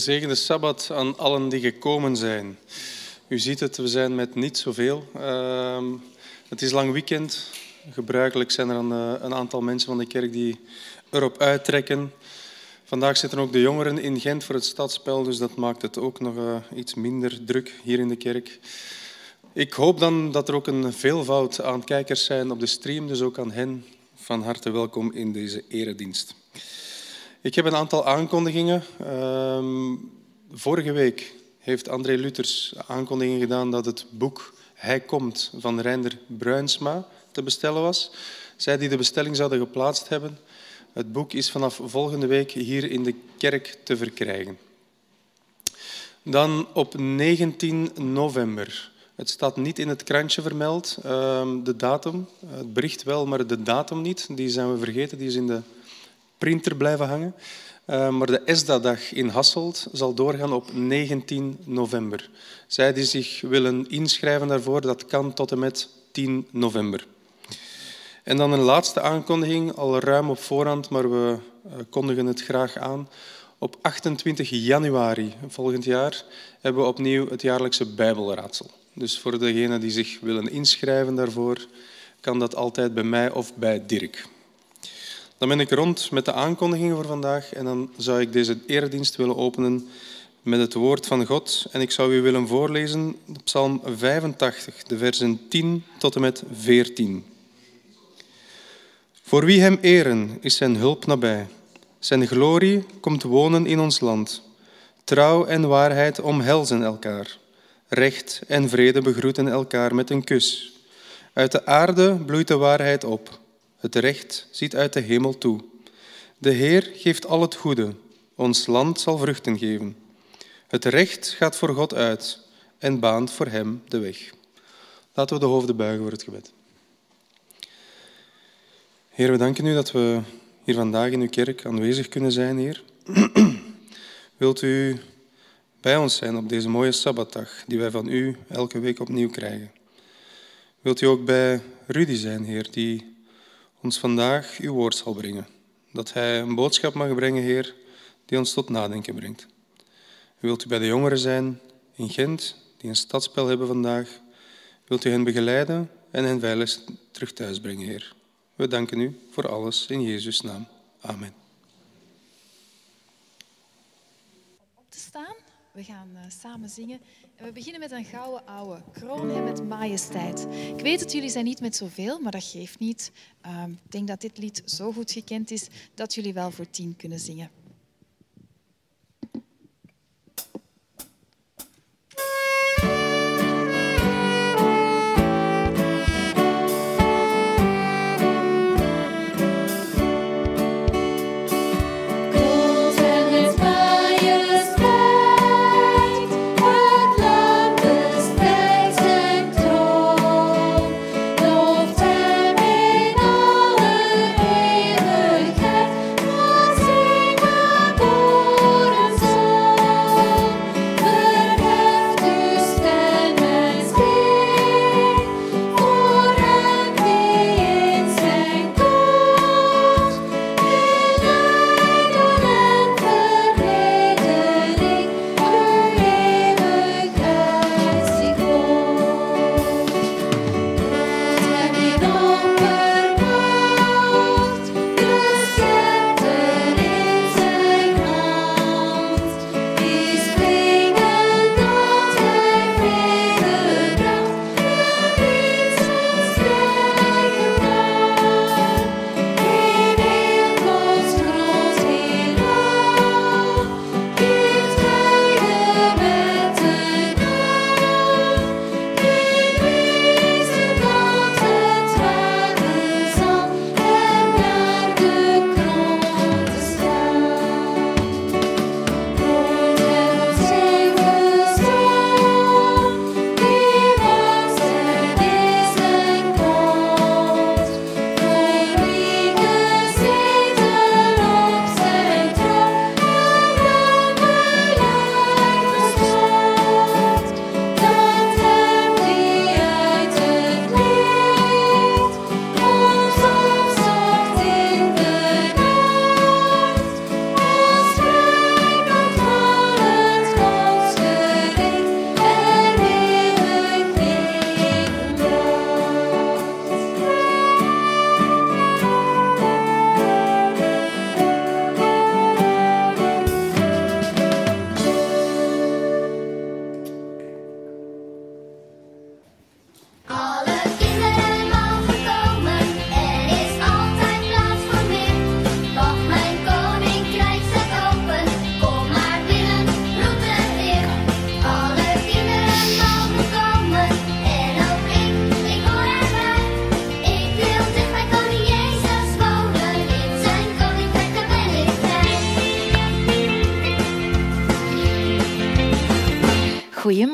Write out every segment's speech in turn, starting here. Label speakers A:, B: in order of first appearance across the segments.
A: Gezegende sabbat aan allen die gekomen zijn. U ziet het, we zijn met niet zoveel. Uh, het is lang weekend. Gebruikelijk zijn er een, eh, een, aantal mensen van de kerk die erop uittrekken. Vandaag zitten ook de jongeren in Gent voor het stadspel, dus dat maakt het ook nog uh, iets minder druk hier in de kerk. Ik hoop dan dat er ook een veelvoud aan kijkers zijn op de stream, dus ook aan hen van harte welkom in deze eredienst. Ik heb een aantal aankondigingen. Ehm, vorige week heeft André Luthers aankondiging gedaan dat het boek Hij komt van Reinder Bruinsma te bestellen was. Zij die de bestelling zouden geplaatst hebben. Het boek is vanaf volgende week hier in de kerk te verkrijgen. Dan op 19 november. Het staat niet in het krantje vermeld, ehm, de datum. Het bericht wel, maar de datum niet. Die zijn we vergeten, die is in de printer blijven hangen. Uh, maar de ESDA-dag in Hasselt zal doorgaan op 19 november. Zij die zich willen inschrijven daarvoor, dat kan tot en met 10 november. En dan een laatste aankondiging, al ruim op voorhand, maar we uh, kondigen het graag aan. Op 28 januari volgend jaar hebben we opnieuw het jaarlijkse Bijbelraadsel. Dus voor degenen die zich willen inschrijven daarvoor, kan dat altijd bij mij of bij Dirk. Dan ben ik rond met de aankondigingen voor vandaag en dan zou ik deze eredienst willen openen met het woord van God. En ik zou u willen voorlezen Psalm 85, de versen 10 tot en met 14. Voor wie hem eren is zijn hulp nabij. Zijn glorie komt wonen in ons land. Trouw en waarheid omhelzen elkaar. Recht en vrede begroeten elkaar met een kus. Uit de aarde bloeit de waarheid op. Het recht ziet uit de hemel toe. De Heer geeft al het goede. Ons land zal vruchten geven. Het recht gaat voor God uit en baant voor hem de weg. Laten we de hoofden buigen voor het gebed. Heer, we danken u dat we hier vandaag in uw kerk aanwezig kunnen zijn, Heer. Wilt u bij ons zijn op deze mooie Sabbatdag die wij van u elke week opnieuw krijgen? Wilt u ook bij Rudy zijn, Heer, die ons vandaag uw woord zal brengen. Dat hij een boodschap mag brengen, Heer, die ons tot nadenken brengt. Wilt u bij de jongeren zijn in Gent, die een stadspel hebben vandaag? Wilt u hen begeleiden en hen veilig terug thuis brengen, Heer? We danken u voor alles in Jezus' naam. Amen.
B: Op te staan, we gaan uh, samen zingen. En we beginnen met een gouden ouwe. Kroon hem met majesteit. Ik weet dat jullie zijn niet met zoveel, maar dat geeft niet. Uh, ik denk dat dit lied zo goed gekend is dat jullie wel voor tien kunnen zingen.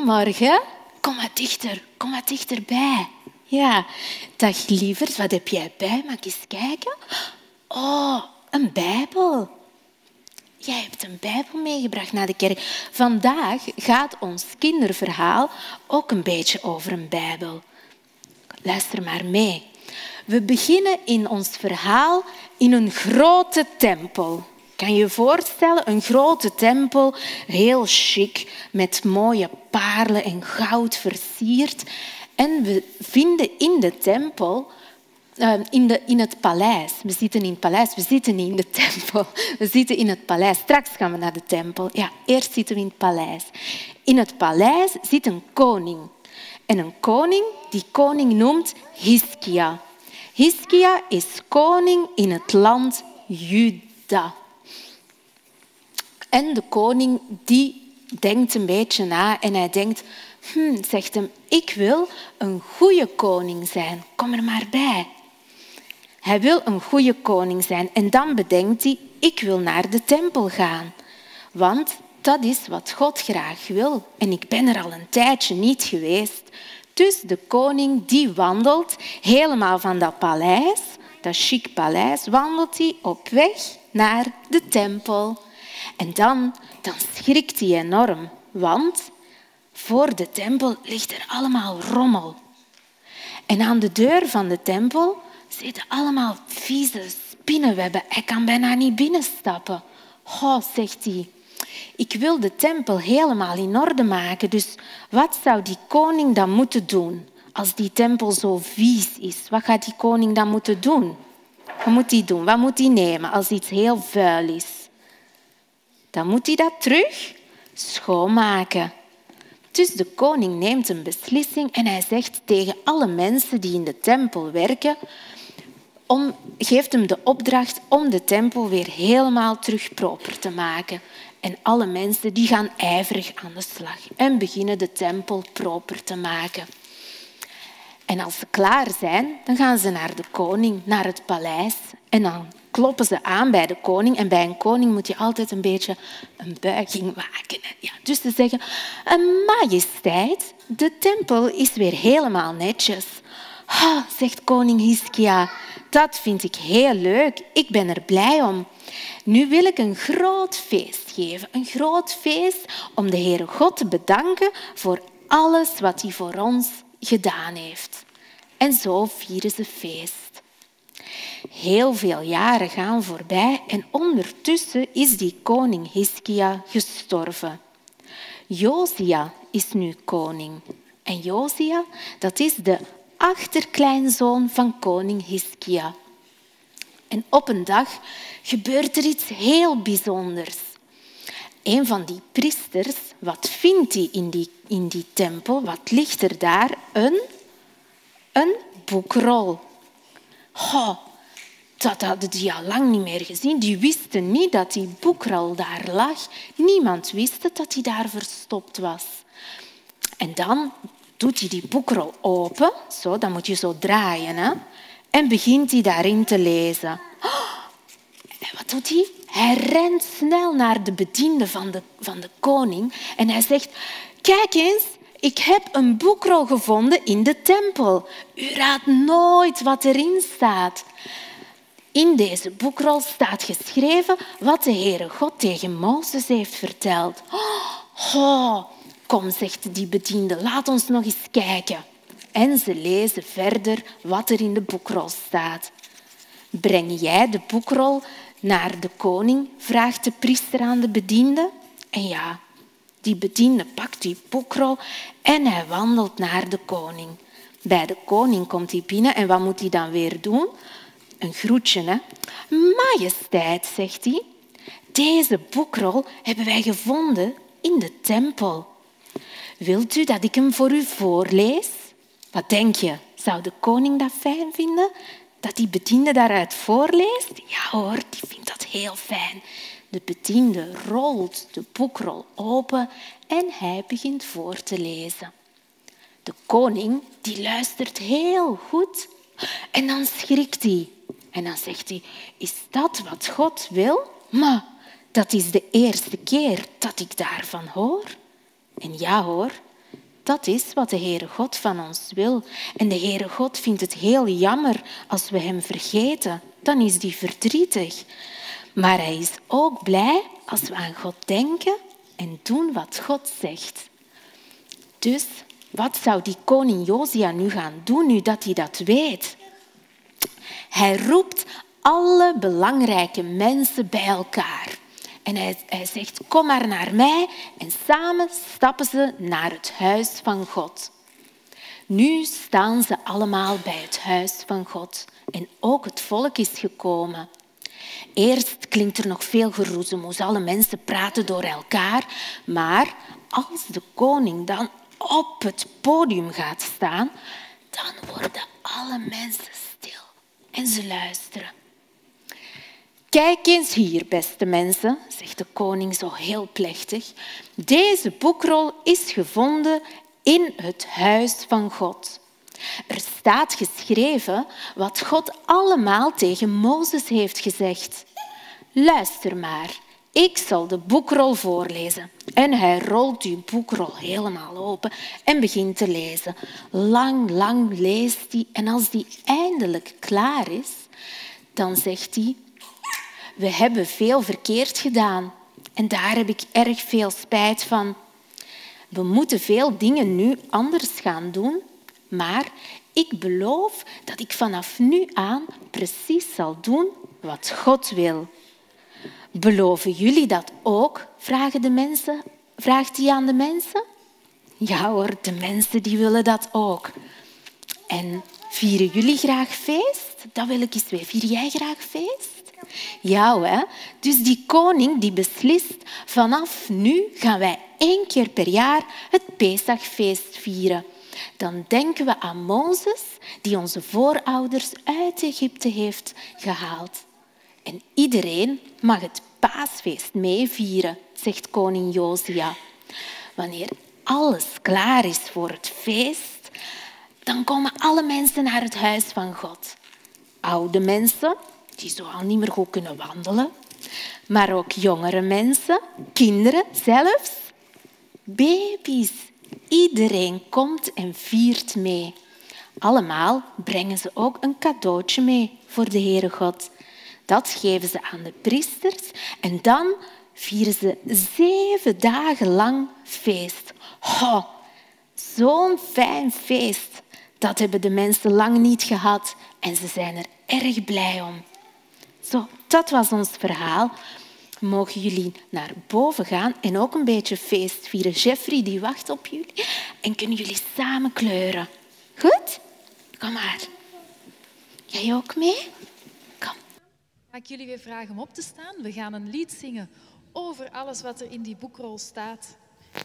C: Goedemorgen. Kom maar dichter, kom maar dichterbij. Ja, dag lieverd, wat heb jij bij? Mag ik eens kijken? Oh, een Bijbel. Jij hebt een Bijbel meegebracht naar de kerk. Vandaag gaat ons kinderverhaal ook een beetje over een Bijbel. Luister maar mee. We beginnen in ons verhaal in een grote tempel. Kan je je voorstellen? Een grote tempel, heel chic, met mooie paarlen en goud versierd. En we vinden in de tempel, ehm, in, de, in het paleis, we zitten in het paleis, we zitten niet in de tempel, we zitten in het paleis. Straks gaan we naar de tempel. Ja, eerst zitten we in het paleis. In het paleis zit een koning. En een koning, die koning noemt Hiskia. Hiskia is koning in het land Juda. En de koning die denkt een beetje na en hij denkt, hm, zegt hem, ik wil een goede koning zijn. Kom er maar bij. Hij wil een goede koning zijn en dan bedenkt hij, ik wil naar de tempel gaan. Want dat is wat God graag wil. En ik ben er al een tijdje niet geweest. Dus de koning die wandelt helemaal van dat paleis, dat chic paleis, wandelt hij op weg naar de tempel. En dan, dan schrikt hij enorm, want voor de tempel ligt er allemaal rommel. En aan de deur van de tempel zitten allemaal vieze spinnenwebben. Hij kan bijna niet binnenstappen. Oh, zegt hij, ik wil de tempel helemaal in orde maken. Dus wat zou die koning dan moeten doen als die tempel zo vies is? Wat gaat die koning dan moeten doen? Wat moet hij doen? Wat moet hij nemen als iets heel vuil is? Dan moet hij dat terug schoonmaken. Dus de koning neemt een beslissing en hij zegt tegen alle mensen die in de tempel werken, om, geeft hem de opdracht om de tempel weer helemaal terug proper te maken. En alle mensen die gaan ijverig aan de slag en beginnen de tempel proper te maken. En als ze klaar zijn, dan gaan ze naar de koning, naar het paleis. En dan kloppen ze aan bij de koning. En bij een koning moet je altijd een beetje een buiging maken. Ja, dus ze zeggen, majesteit, de tempel is weer helemaal netjes. Ha, zegt koning Hiskia, dat vind ik heel leuk. Ik ben er blij om. Nu wil ik een groot feest geven. Een groot feest om de Heere God te bedanken voor alles wat hij voor ons gedaan heeft. En zo vieren ze feest. Heel veel jaren gaan voorbij en ondertussen is die koning Hiskia gestorven. Josia is nu koning. En Josia, dat is de achterkleinzoon van koning Hiskia. En op een dag gebeurt er iets heel bijzonders. Een van die priesters, wat vindt hij in die, in die tempel? Wat ligt er daar? Een, een boekrol. Oh, dat hadden die al lang niet meer gezien. Die wisten niet dat die boekrol daar lag. Niemand wist het dat hij daar verstopt was. En dan doet hij die boekrol open. Zo, dan moet je zo draaien. Hè? En begint hij daarin te lezen. En wat doet hij? Hij rent snel naar de bediende van de, van de koning en hij zegt, kijk eens, ik heb een boekrol gevonden in de tempel. U raadt nooit wat erin staat. In deze boekrol staat geschreven wat de Heere God tegen Mozes heeft verteld. Oh, kom, zegt die bediende, laat ons nog eens kijken. En ze lezen verder wat er in de boekrol staat. Breng jij de boekrol naar de koning? vraagt de priester aan de bediende. En ja, die bediende pakt die boekrol en hij wandelt naar de koning. Bij de koning komt hij binnen en wat moet hij dan weer doen? Een groetje, hè? Majesteit, zegt hij. Deze boekrol hebben wij gevonden in de tempel. Wilt u dat ik hem voor u voorlees? Wat denk je? Zou de koning dat fijn vinden? Dat die bediende daaruit voorleest? Ja hoor, die vindt dat heel fijn. De bediende rolt de boekrol open en hij begint voor te lezen. De koning die luistert heel goed en dan schrikt hij. En dan zegt hij, is dat wat God wil? Maar dat is de eerste keer dat ik daarvan hoor. En ja hoor, Dat is wat de Heere God van ons wil. En de Heere God vindt het heel jammer als we Hem vergeten. Dan is die verdrietig. Maar Hij is ook blij als we aan God denken en doen wat God zegt. Dus wat zou die koning Josia nu gaan doen nu dat hij dat weet? Hij roept alle belangrijke mensen bij elkaar. En hij, hij zegt, kom maar naar mij. En samen stappen ze naar het huis van God. Nu staan ze allemaal bij het huis van God. En ook het volk is gekomen. Eerst klinkt er nog veel geroezemoes. Alle mensen praten door elkaar. Maar als de koning dan op het podium gaat staan, dan worden alle mensen en ze luisteren. Kijk eens hier, beste mensen, zegt de koning zo heel plechtig. Deze boekrol is gevonden in het huis van God. Er staat geschreven wat God allemaal tegen Mozes heeft gezegd. Luister maar, ik zal de boekrol voorlezen. En hij rolt die boekrol helemaal open en begint te lezen. Lang, lang leest hij en als die eindelijk klaar is, dan zegt hij, we hebben veel verkeerd gedaan en daar heb ik erg veel spijt van. We moeten veel dingen nu anders gaan doen, maar ik beloof dat ik vanaf nu aan precies zal doen wat God wil. Beloven jullie dat ook? Vragen de mensen, vraagt hij aan de mensen. Ja hoor, de mensen die willen dat ook. En vieren jullie graag feest? Dat wil ik eens weten. Vier jij graag feest? Ja, hè? Dus die koning die beslist, vanaf nu gaan wij één keer per jaar het Pesachfeest vieren. Dan denken we aan Mozes, die onze voorouders uit Egypte heeft gehaald. En iedereen mag het paasfeest meevieren, zegt koning Josia. Wanneer alles klaar is voor het feest, dan komen alle mensen naar het huis van God. Oude mensen, die zo al niet meer goed kunnen wandelen, maar ook jongere mensen, kinderen zelfs, baby's. Iedereen komt en viert mee. Allemaal brengen ze ook een cadeautje mee voor de Heere God. Dat geven ze aan de priesters en dan vieren ze zeven dagen lang feest. Oh, Zo'n fijn feest. Dat hebben de mensen lang niet gehad en ze zijn er erg blij om. Zo, dat was ons verhaal. Mogen jullie naar boven gaan en ook een beetje feest vieren. Jeffrey die wacht op jullie en kunnen jullie samen kleuren. Goed? Kom maar. Jij ook mee?
B: Ik jullie weer vragen om op te staan. We gaan een lied zingen over alles wat er in die boekrol staat.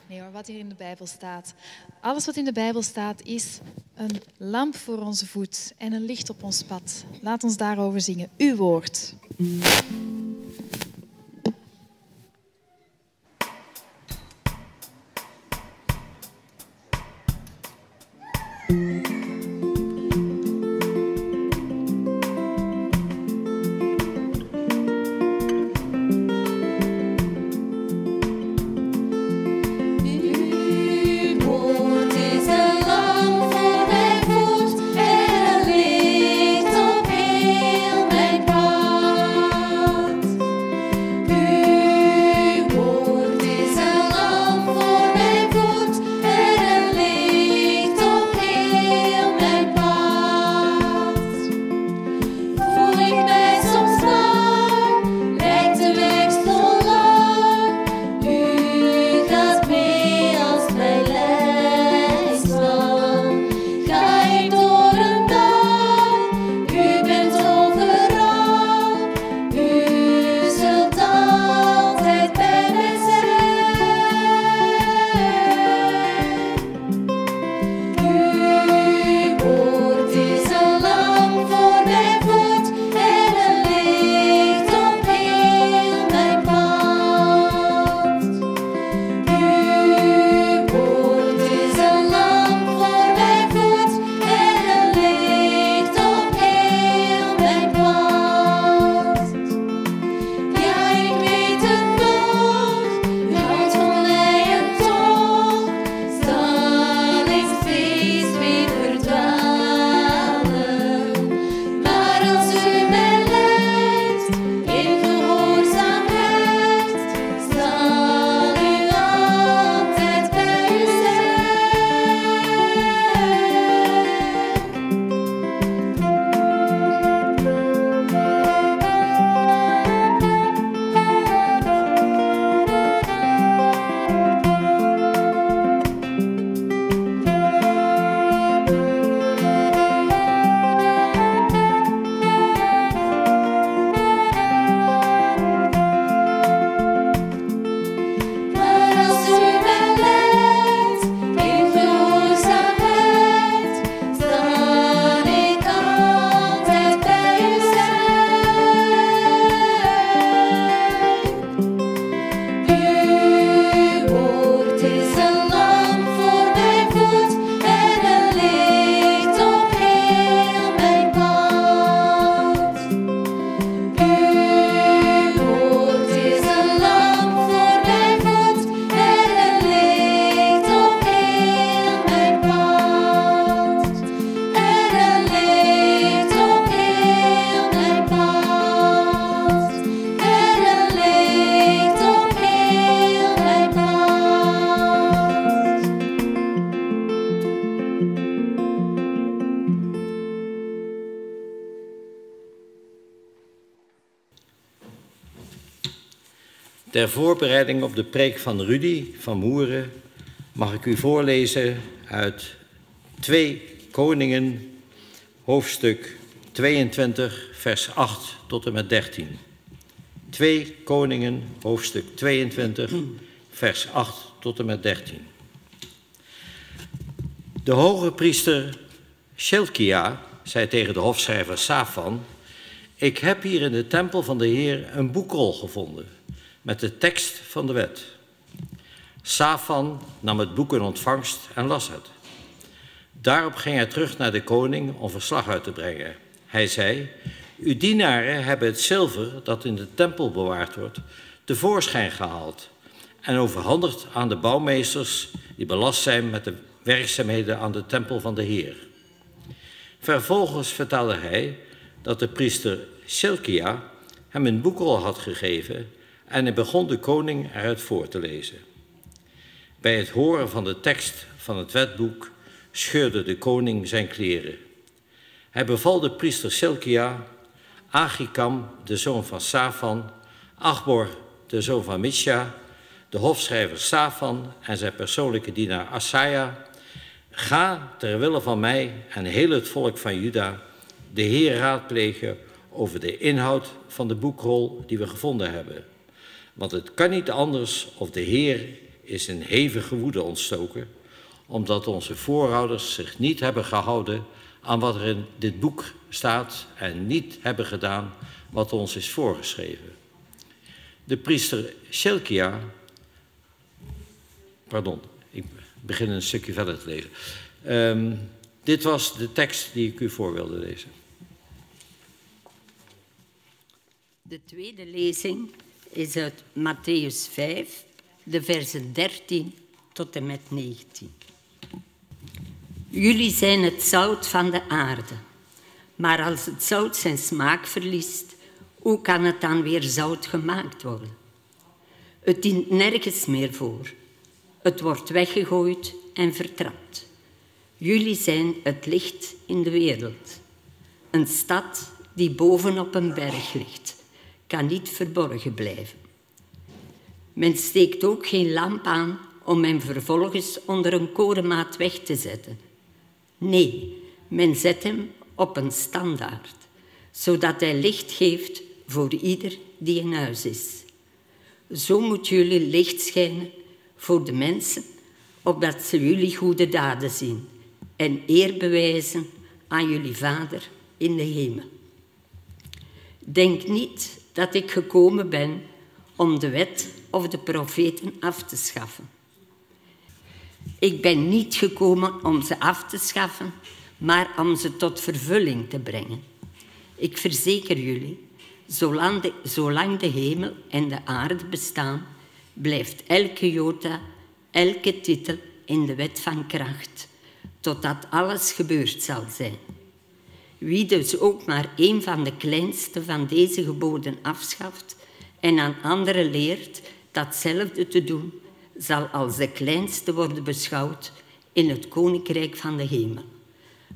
B: Nee hoor, wat hier in de Bijbel staat. Alles wat in de Bijbel staat is een lamp voor onze voet en een licht op ons pad. Laat ons daarover zingen. Uw woord.
D: Ter voorbereiding op de preek van Rudy van Moeren mag ik u voorlezen uit 2 Koningen, hoofdstuk 22, vers 8 tot en met 13. 2 Koningen, hoofdstuk 22, vers 8 tot en met 13. De hoge priester Shelkia zei tegen de hofschrijver Safan: Ik heb hier in de tempel van de Heer een boekrol gevonden met de tekst van de wet. Safan nam het boek in ontvangst en las het. Daarop ging hij terug naar de koning om verslag uit te brengen. Hij zei: Uw dienaren hebben het zilver dat in de tempel bewaard wordt, tevoorschijn gehaald en overhandigd aan de bouwmeesters die belast zijn met de werkzaamheden aan de tempel van de Heer. Vervolgens vertelde hij dat de priester Silkia hem een boekrol had gegeven en hij begon de koning eruit voor te lezen. Bij het horen van de tekst van het wetboek scheurde de koning zijn kleren. Hij beval de priester Silkia, Agikam, de zoon van Safan, Achbor, de zoon van Misha, de hofschrijver Safan en zijn persoonlijke dienaar Asaja, ga ter wille van mij en heel het volk van Juda de Heer raadplegen over de inhoud van de boekrol die we gevonden hebben. Want het kan niet anders of de Heer is in hevige woede ontstoken, omdat onze voorouders zich niet hebben gehouden aan wat er in dit boek staat en niet hebben gedaan wat ons is voorgeschreven. De priester Shelkia, pardon, ik begin een stukje verder te lezen. Um, dit was de tekst die ik u voor wilde lezen.
E: De tweede lezing is uit Matthäus 5, de versen 13 tot en met 19. Jullie zijn het zout van de aarde. Maar als het zout zijn smaak verliest, hoe kan het dan weer zout gemaakt worden? Het dient nergens meer voor. Het wordt weggegooid en vertrapt. Jullie zijn het licht in de wereld. Een stad die bovenop een berg ligt, kan niet verborgen blijven. Men steekt ook geen lamp aan om hem vervolgens onder een korenmaat weg te zetten. Nee, men zet hem op een standaard, zodat hij licht geeft voor ieder die in huis is. Zo moet jullie licht schijnen voor de mensen, opdat ze jullie goede daden zien en eer bewijzen aan jullie Vader in de hemel. Denk niet dat ik gekomen ben om de wet of de profeten af te schaffen. Ik ben niet gekomen om ze af te schaffen, maar om ze tot vervulling te brengen. Ik verzeker jullie, zolang de, zolang de hemel en de aarde bestaan, blijft elke jota, elke titel in de wet van kracht, totdat alles gebeurd zal zijn. Wie dus ook maar een van de kleinste van deze geboden afschaft en aan anderen leert datzelfde te doen, zal als de kleinste worden beschouwd in het koninkrijk van de hemel.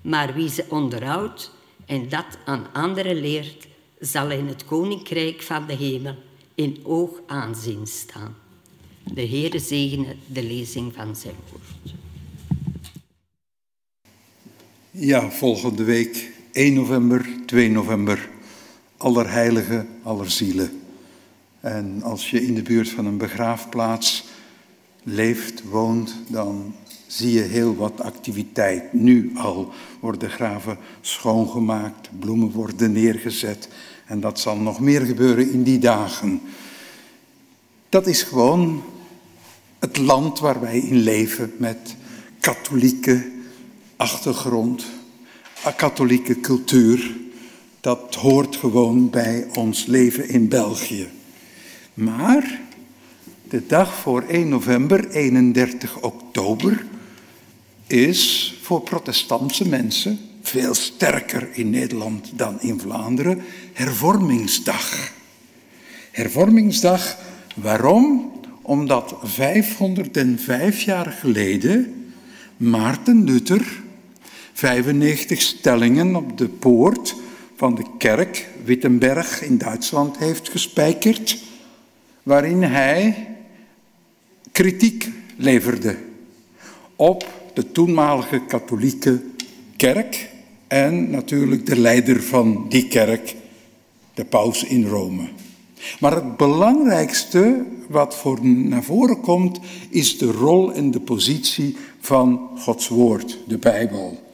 E: Maar wie ze onderhoudt en dat aan anderen leert, zal in het koninkrijk van de hemel in oog aanzien staan. De Heere zegene de lezing van zijn woord.
F: Ja, volgende week 1 november, 2 november, Allerheilige, Allerzielen. En als je in de buurt van een begraafplaats leeft, woont, dan zie je heel wat activiteit. Nu al worden graven schoongemaakt, bloemen worden neergezet. En dat zal nog meer gebeuren in die dagen. Dat is gewoon het land waar wij in leven met katholieke achtergrond, katholieke cultuur. Dat hoort gewoon bij ons leven in België. Maar de dag voor 1 november, 31 oktober, is voor protestantse mensen, veel sterker in Nederland dan in Vlaanderen, hervormingsdag. Hervormingsdag, waarom? Omdat 505 jaar geleden Maarten Luther 95 stellingen op de poort van de kerk Wittenberg in Duitsland heeft gespijkerd waarin hij kritiek leverde op de toenmalige katholieke kerk en natuurlijk de leider van die kerk, de paus in Rome. Maar het belangrijkste wat voor naar voren komt, is de rol en de positie van Gods woord, de Bijbel.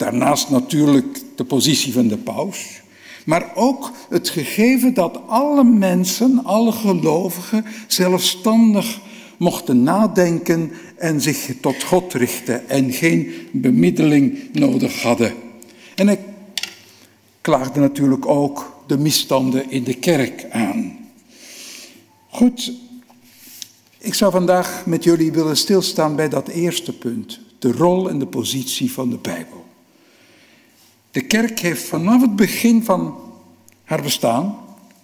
F: Daarnaast natuurlijk de positie van de paus, maar ook het gegeven dat alle mensen, alle gelovigen, zelfstandig mochten nadenken en zich tot God richten en geen bemiddeling nodig hadden. En ik klaagde natuurlijk ook de misstanden in de kerk aan. Goed, ik zou vandaag met jullie willen stilstaan bij dat eerste punt, de rol en de positie van de Bijbel. De kerk heeft vanaf het begin van haar bestaan,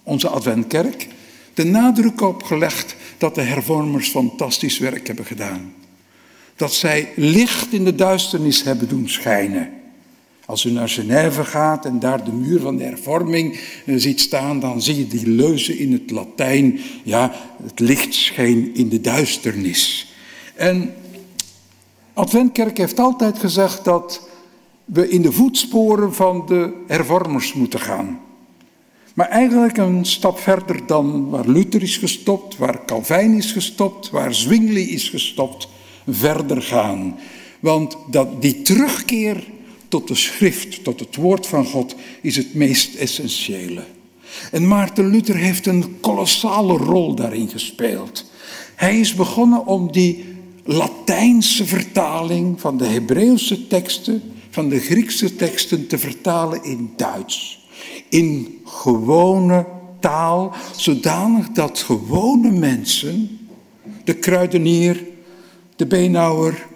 F: onze Adventkerk, de nadruk op gelegd dat de hervormers fantastisch werk hebben gedaan. Dat zij licht in de duisternis hebben doen schijnen. Als u naar Genève gaat en daar de muur van de hervorming eh, ziet staan, dan zie je die leuzen in het Latijn. Ja, het licht scheen in de duisternis. En Adventkerk heeft altijd gezegd dat we in de voetsporen van de hervormers moeten gaan. Maar eigenlijk een stap verder dan waar Luther is gestopt, waar Calvijn is gestopt, waar Zwingli is gestopt, verder gaan. Want dat, die terugkeer tot de schrift, tot het woord van God, is het meest essentiële. En Maarten Luther heeft een kolossale rol daarin gespeeld. Hij is begonnen om die Latijnse vertaling van de Hebreeuwse teksten, van de Griekse teksten te vertalen in Duits. In gewone taal, zodanig dat gewone mensen, de kruidenier, de beenhouwer,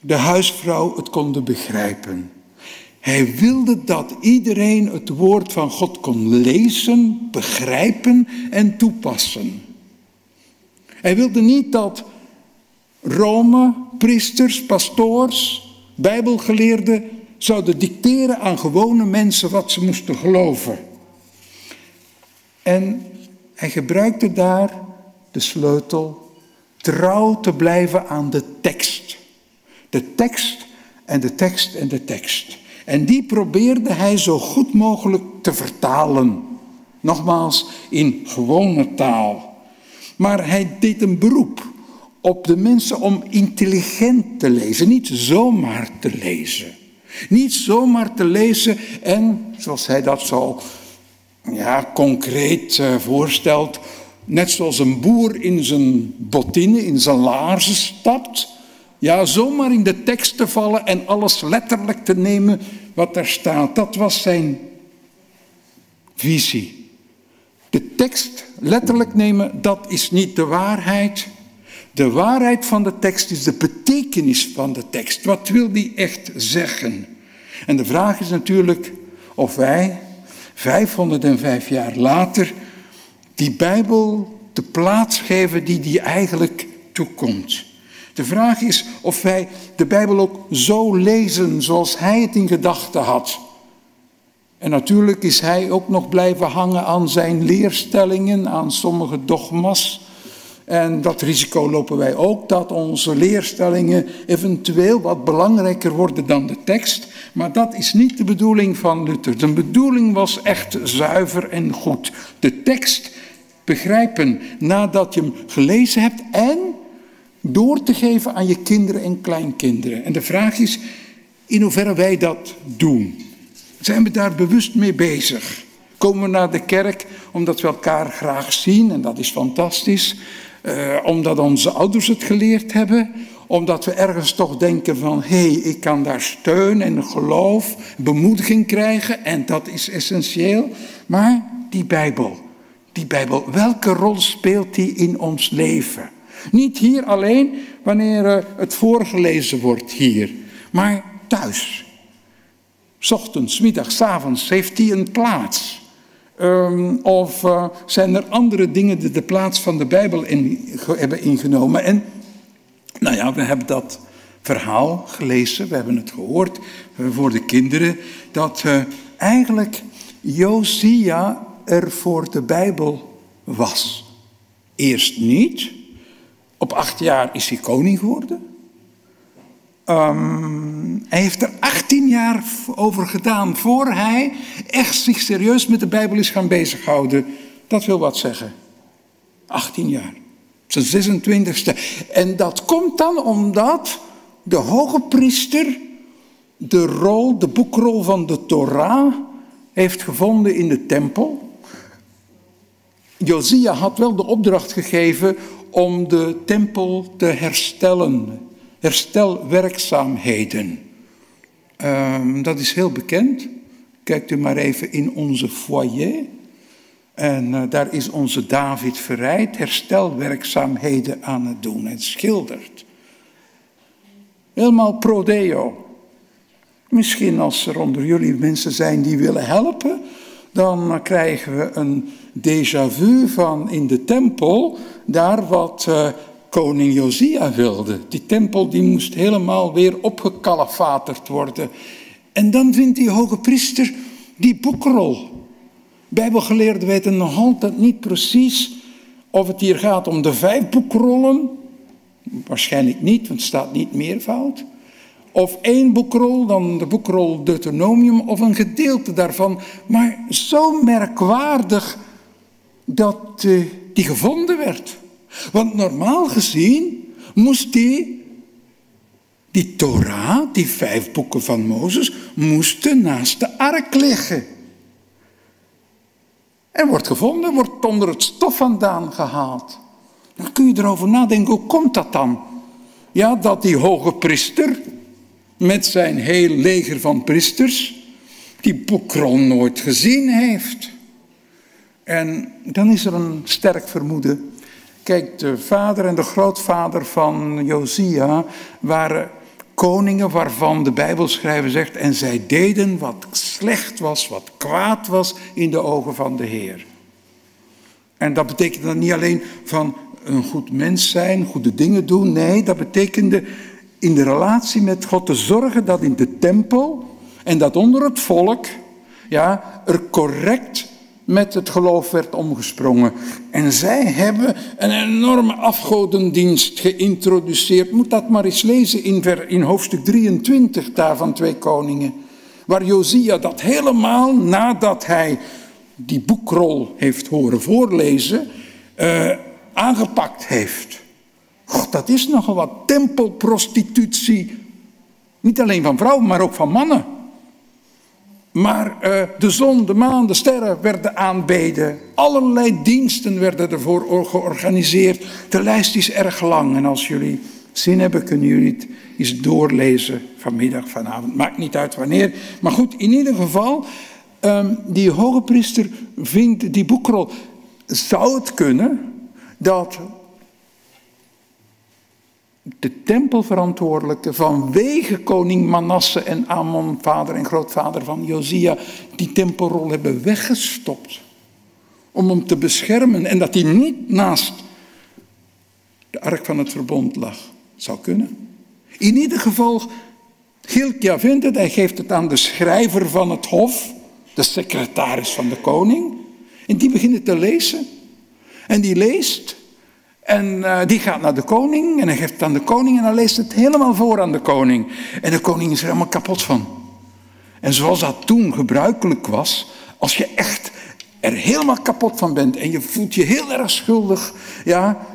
F: de huisvrouw het konden begrijpen. Hij wilde dat iedereen het woord van God kon lezen, begrijpen en toepassen. Hij wilde niet dat Rome, priesters, pastoors, bijbelgeleerden zouden dicteren aan gewone mensen wat ze moesten geloven. En hij gebruikte daar de sleutel trouw te blijven aan de tekst. De tekst en de tekst en de tekst. En die probeerde hij zo goed mogelijk te vertalen. Nogmaals, in gewone taal. Maar hij deed een beroep op de mensen om intelligent te lezen, niet zomaar te lezen. Niet zomaar te lezen en, zoals hij dat zo ja, concreet uh, voorstelt, net zoals een boer in zijn bottine, in zijn laarzen stapt, ja, zomaar in de tekst te vallen en alles letterlijk te nemen wat daar staat. Dat was zijn visie. De tekst letterlijk nemen, dat is niet de waarheid. De waarheid van de tekst is de betekenis van de tekst. Wat wil die echt zeggen? En de vraag is natuurlijk of wij, 505 jaar later, die Bijbel de plaats geven die die eigenlijk toekomt. De vraag is of wij de Bijbel ook zo lezen zoals hij het in gedachten had. En natuurlijk is hij ook nog blijven hangen aan zijn leerstellingen, aan sommige dogma's. En dat risico lopen wij ook, dat onze leerstellingen eventueel wat belangrijker worden dan de tekst. Maar dat is niet de bedoeling van Luther. De bedoeling was echt zuiver en goed. De tekst begrijpen nadat je hem gelezen hebt en door te geven aan je kinderen en kleinkinderen. En de vraag is in hoeverre wij dat doen. Zijn we daar bewust mee bezig? Komen we naar de kerk omdat we elkaar graag zien en dat is fantastisch. Uh, omdat onze ouders het geleerd hebben. Omdat we ergens toch denken van hé, hey, ik kan daar steun en geloof, bemoediging krijgen en dat is essentieel. Maar die Bijbel, die Bijbel, welke rol speelt die in ons leven? Niet hier alleen wanneer eh, het voorgelezen wordt hier, maar thuis. Ochtends, middags, avonds heeft die een plaats. Um, of uh, zijn er andere dingen die de plaats van de Bijbel in, hebben ingenomen? En nou ja, we hebben dat verhaal gelezen, we hebben het gehoord voor de kinderen, dat uh, eigenlijk Josia er voor de Bijbel was. Eerst niet. Op acht jaar is hij koning geworden. Ehm, hij heeft er 18 jaar over gedaan voor hij echt zich serieus met de Bijbel is gaan bezighouden. Dat wil wat zeggen. 18 jaar. Zijn 26e. En dat komt dan omdat de hoge priester de rol, de boekrol van de Torah heeft gevonden in de tempel. Josia had wel de opdracht gegeven om de tempel te herstellen. Herstelwerkzaamheden. Um, dat is heel bekend. Kijkt u maar even in onze foyer. En uh, daar is onze David verrijd herstelwerkzaamheden aan het doen. Het schildert. Helemaal prodeo. Misschien als er onder jullie mensen zijn die willen helpen, dan krijgen we een déjà vu van in de tempel, daar wat uh, koning Josia wilde. Die tempel die moest helemaal weer opgekalefaterd worden. En dan vindt die hoge priester die boekrol. Bijbelgeleerden weten nog altijd niet precies of het hier gaat om de vijf boekrollen. Waarschijnlijk niet, want het staat niet meervoud. Of één boekrol, dan de boekrol Deuteronomium, of een gedeelte daarvan. Maar zo merkwaardig dat uh, die gevonden werd. Want normaal gezien moest die, die Torah, die vijf boeken van Mozes, moesten naast de ark liggen. En wordt gevonden, wordt onder het stof vandaan gehaald. Dan kun je erover nadenken, hoe komt dat dan? Ja, dat die hoge priester met zijn heel leger van priesters die boekrol nooit gezien heeft. En dan is er een sterk vermoeden. Kijk, de vader en de grootvader van Josia waren koningen waarvan de Bijbelschrijver zegt, en zij deden wat slecht was, wat kwaad was in de ogen van de Heer. En dat betekent dan niet alleen van een goed mens zijn, goede dingen doen, nee, dat betekende in de relatie met God te zorgen dat in de tempel en dat onder het volk ja, er correct met het geloof werd omgesprongen. En zij hebben een enorme afgodendienst geïntroduceerd. Moet dat maar eens lezen in, in hoofdstuk 23 daar van Twee Koningen. Waar Josia dat helemaal nadat hij die boekrol heeft horen voorlezen, uh, aangepakt heeft. God, dat is nogal wat tempelprostitutie. Niet alleen van vrouwen, maar ook van mannen. Maar uh, de zon, de maan, de sterren werden aanbeden. Allerlei diensten werden ervoor georganiseerd. De lijst is erg lang. En als jullie zin hebben, kunnen jullie het eens doorlezen vanmiddag, vanavond. Maakt niet uit wanneer. Maar goed, in ieder geval, um, die hoge priester vindt die boekrol. Zou het kunnen dat de tempelverantwoordelijke vanwege koning Manasse en Amon, vader en grootvader van Josia, die tempelrol hebben weggestopt. Om hem te beschermen en dat hij niet naast de ark van het verbond lag. Zou kunnen. In ieder geval, Gilkia vindt het, hij geeft het aan de schrijver van het hof, de secretaris van de koning. En die begint te lezen. En die leest en uh, die gaat naar de koning en hij geeft het aan de koning en hij leest het helemaal voor aan de koning. En de koning is er helemaal kapot van. En zoals dat toen gebruikelijk was, als je echt er helemaal kapot van bent en je voelt je heel erg schuldig, ja,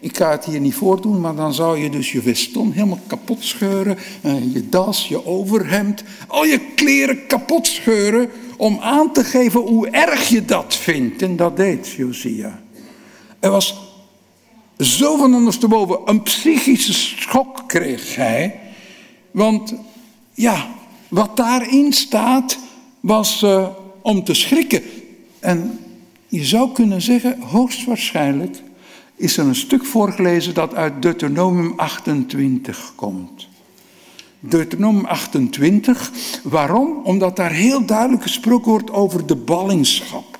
F: ik ga het hier niet voordoen, maar dan zou je dus je veston helemaal kapot scheuren, uh, je das, je overhemd, al je kleren kapot scheuren om aan te geven hoe erg je dat vindt. En dat deed Josia. Er was zo van ondersteboven een psychische schok kreeg hij. Want ja, wat daarin staat was uh, om te schrikken. En je zou kunnen zeggen, hoogstwaarschijnlijk is er een stuk voorgelezen dat uit Deuteronomium 28 komt. Deuteronomium 28. Waarom? Omdat daar heel duidelijk gesproken wordt over de ballingschap.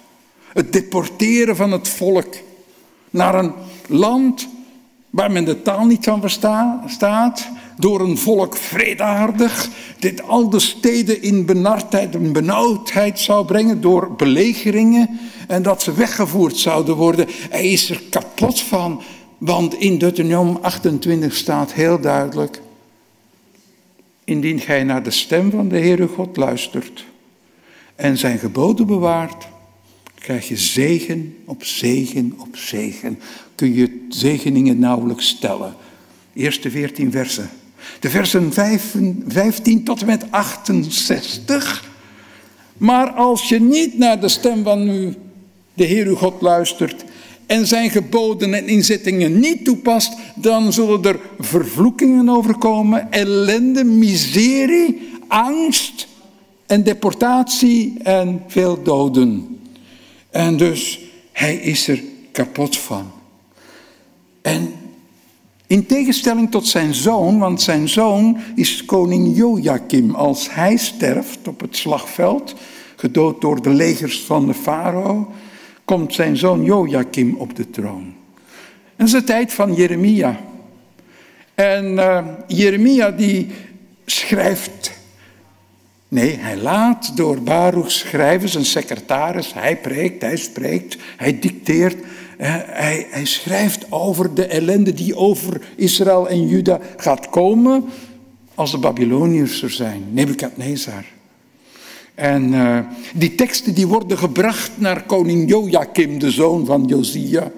F: Het deporteren van het volk naar een land waar men de taal niet van verstaat, door een volk vredaardig, dit al de steden in benardheid en benauwdheid zou brengen door belegeringen en dat ze weggevoerd zouden worden. Hij is er kapot van, want in Deuteronomium 28 staat heel duidelijk, indien gij naar de stem van de Heere God luistert en zijn geboden bewaart, krijg je zegen op zegen op zegen. Kun je zegeningen nauwelijks stellen. Eerste veertien versen. De versen 15 tot en met 68. Maar als je niet naar de stem van u, de Heer uw God, luistert en zijn geboden en inzettingen niet toepast, dan zullen er vervloekingen overkomen, ellende, miserie, angst en deportatie en veel doden. En dus hij is er kapot van. En in tegenstelling tot zijn zoon, want zijn zoon is koning Joachim. Als hij sterft op het slagveld, gedood door de legers van de farao, komt zijn zoon Joachim op de troon. Dat is de tijd van Jeremia. En uh, Jeremia die schrijft Nee, hij laat door Baruch schrijven, zijn secretaris. Hij preekt, hij spreekt, hij dicteert. Hij, hij schrijft over de ellende die over Israël en Juda gaat komen als de Babyloniërs er zijn. Nebukadnezar. En uh, die teksten die worden gebracht naar koning Joachim, de zoon van Josia.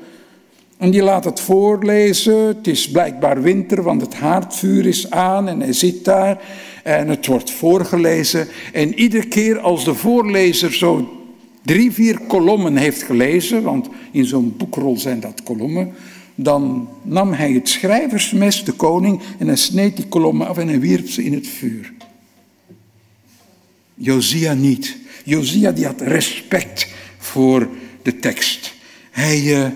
F: En die laat het voorlezen. Het is blijkbaar winter, want het haardvuur is aan en hij zit daar. En het wordt voorgelezen. En iedere keer als de voorlezer zo drie, vier kolommen heeft gelezen, want in zo'n boekrol zijn dat kolommen, dan nam hij het schrijversmes, de koning, en hij sneed die kolommen af en hij wierp ze in het vuur. Josia niet. Josia die had respect voor de tekst. Hij, uh,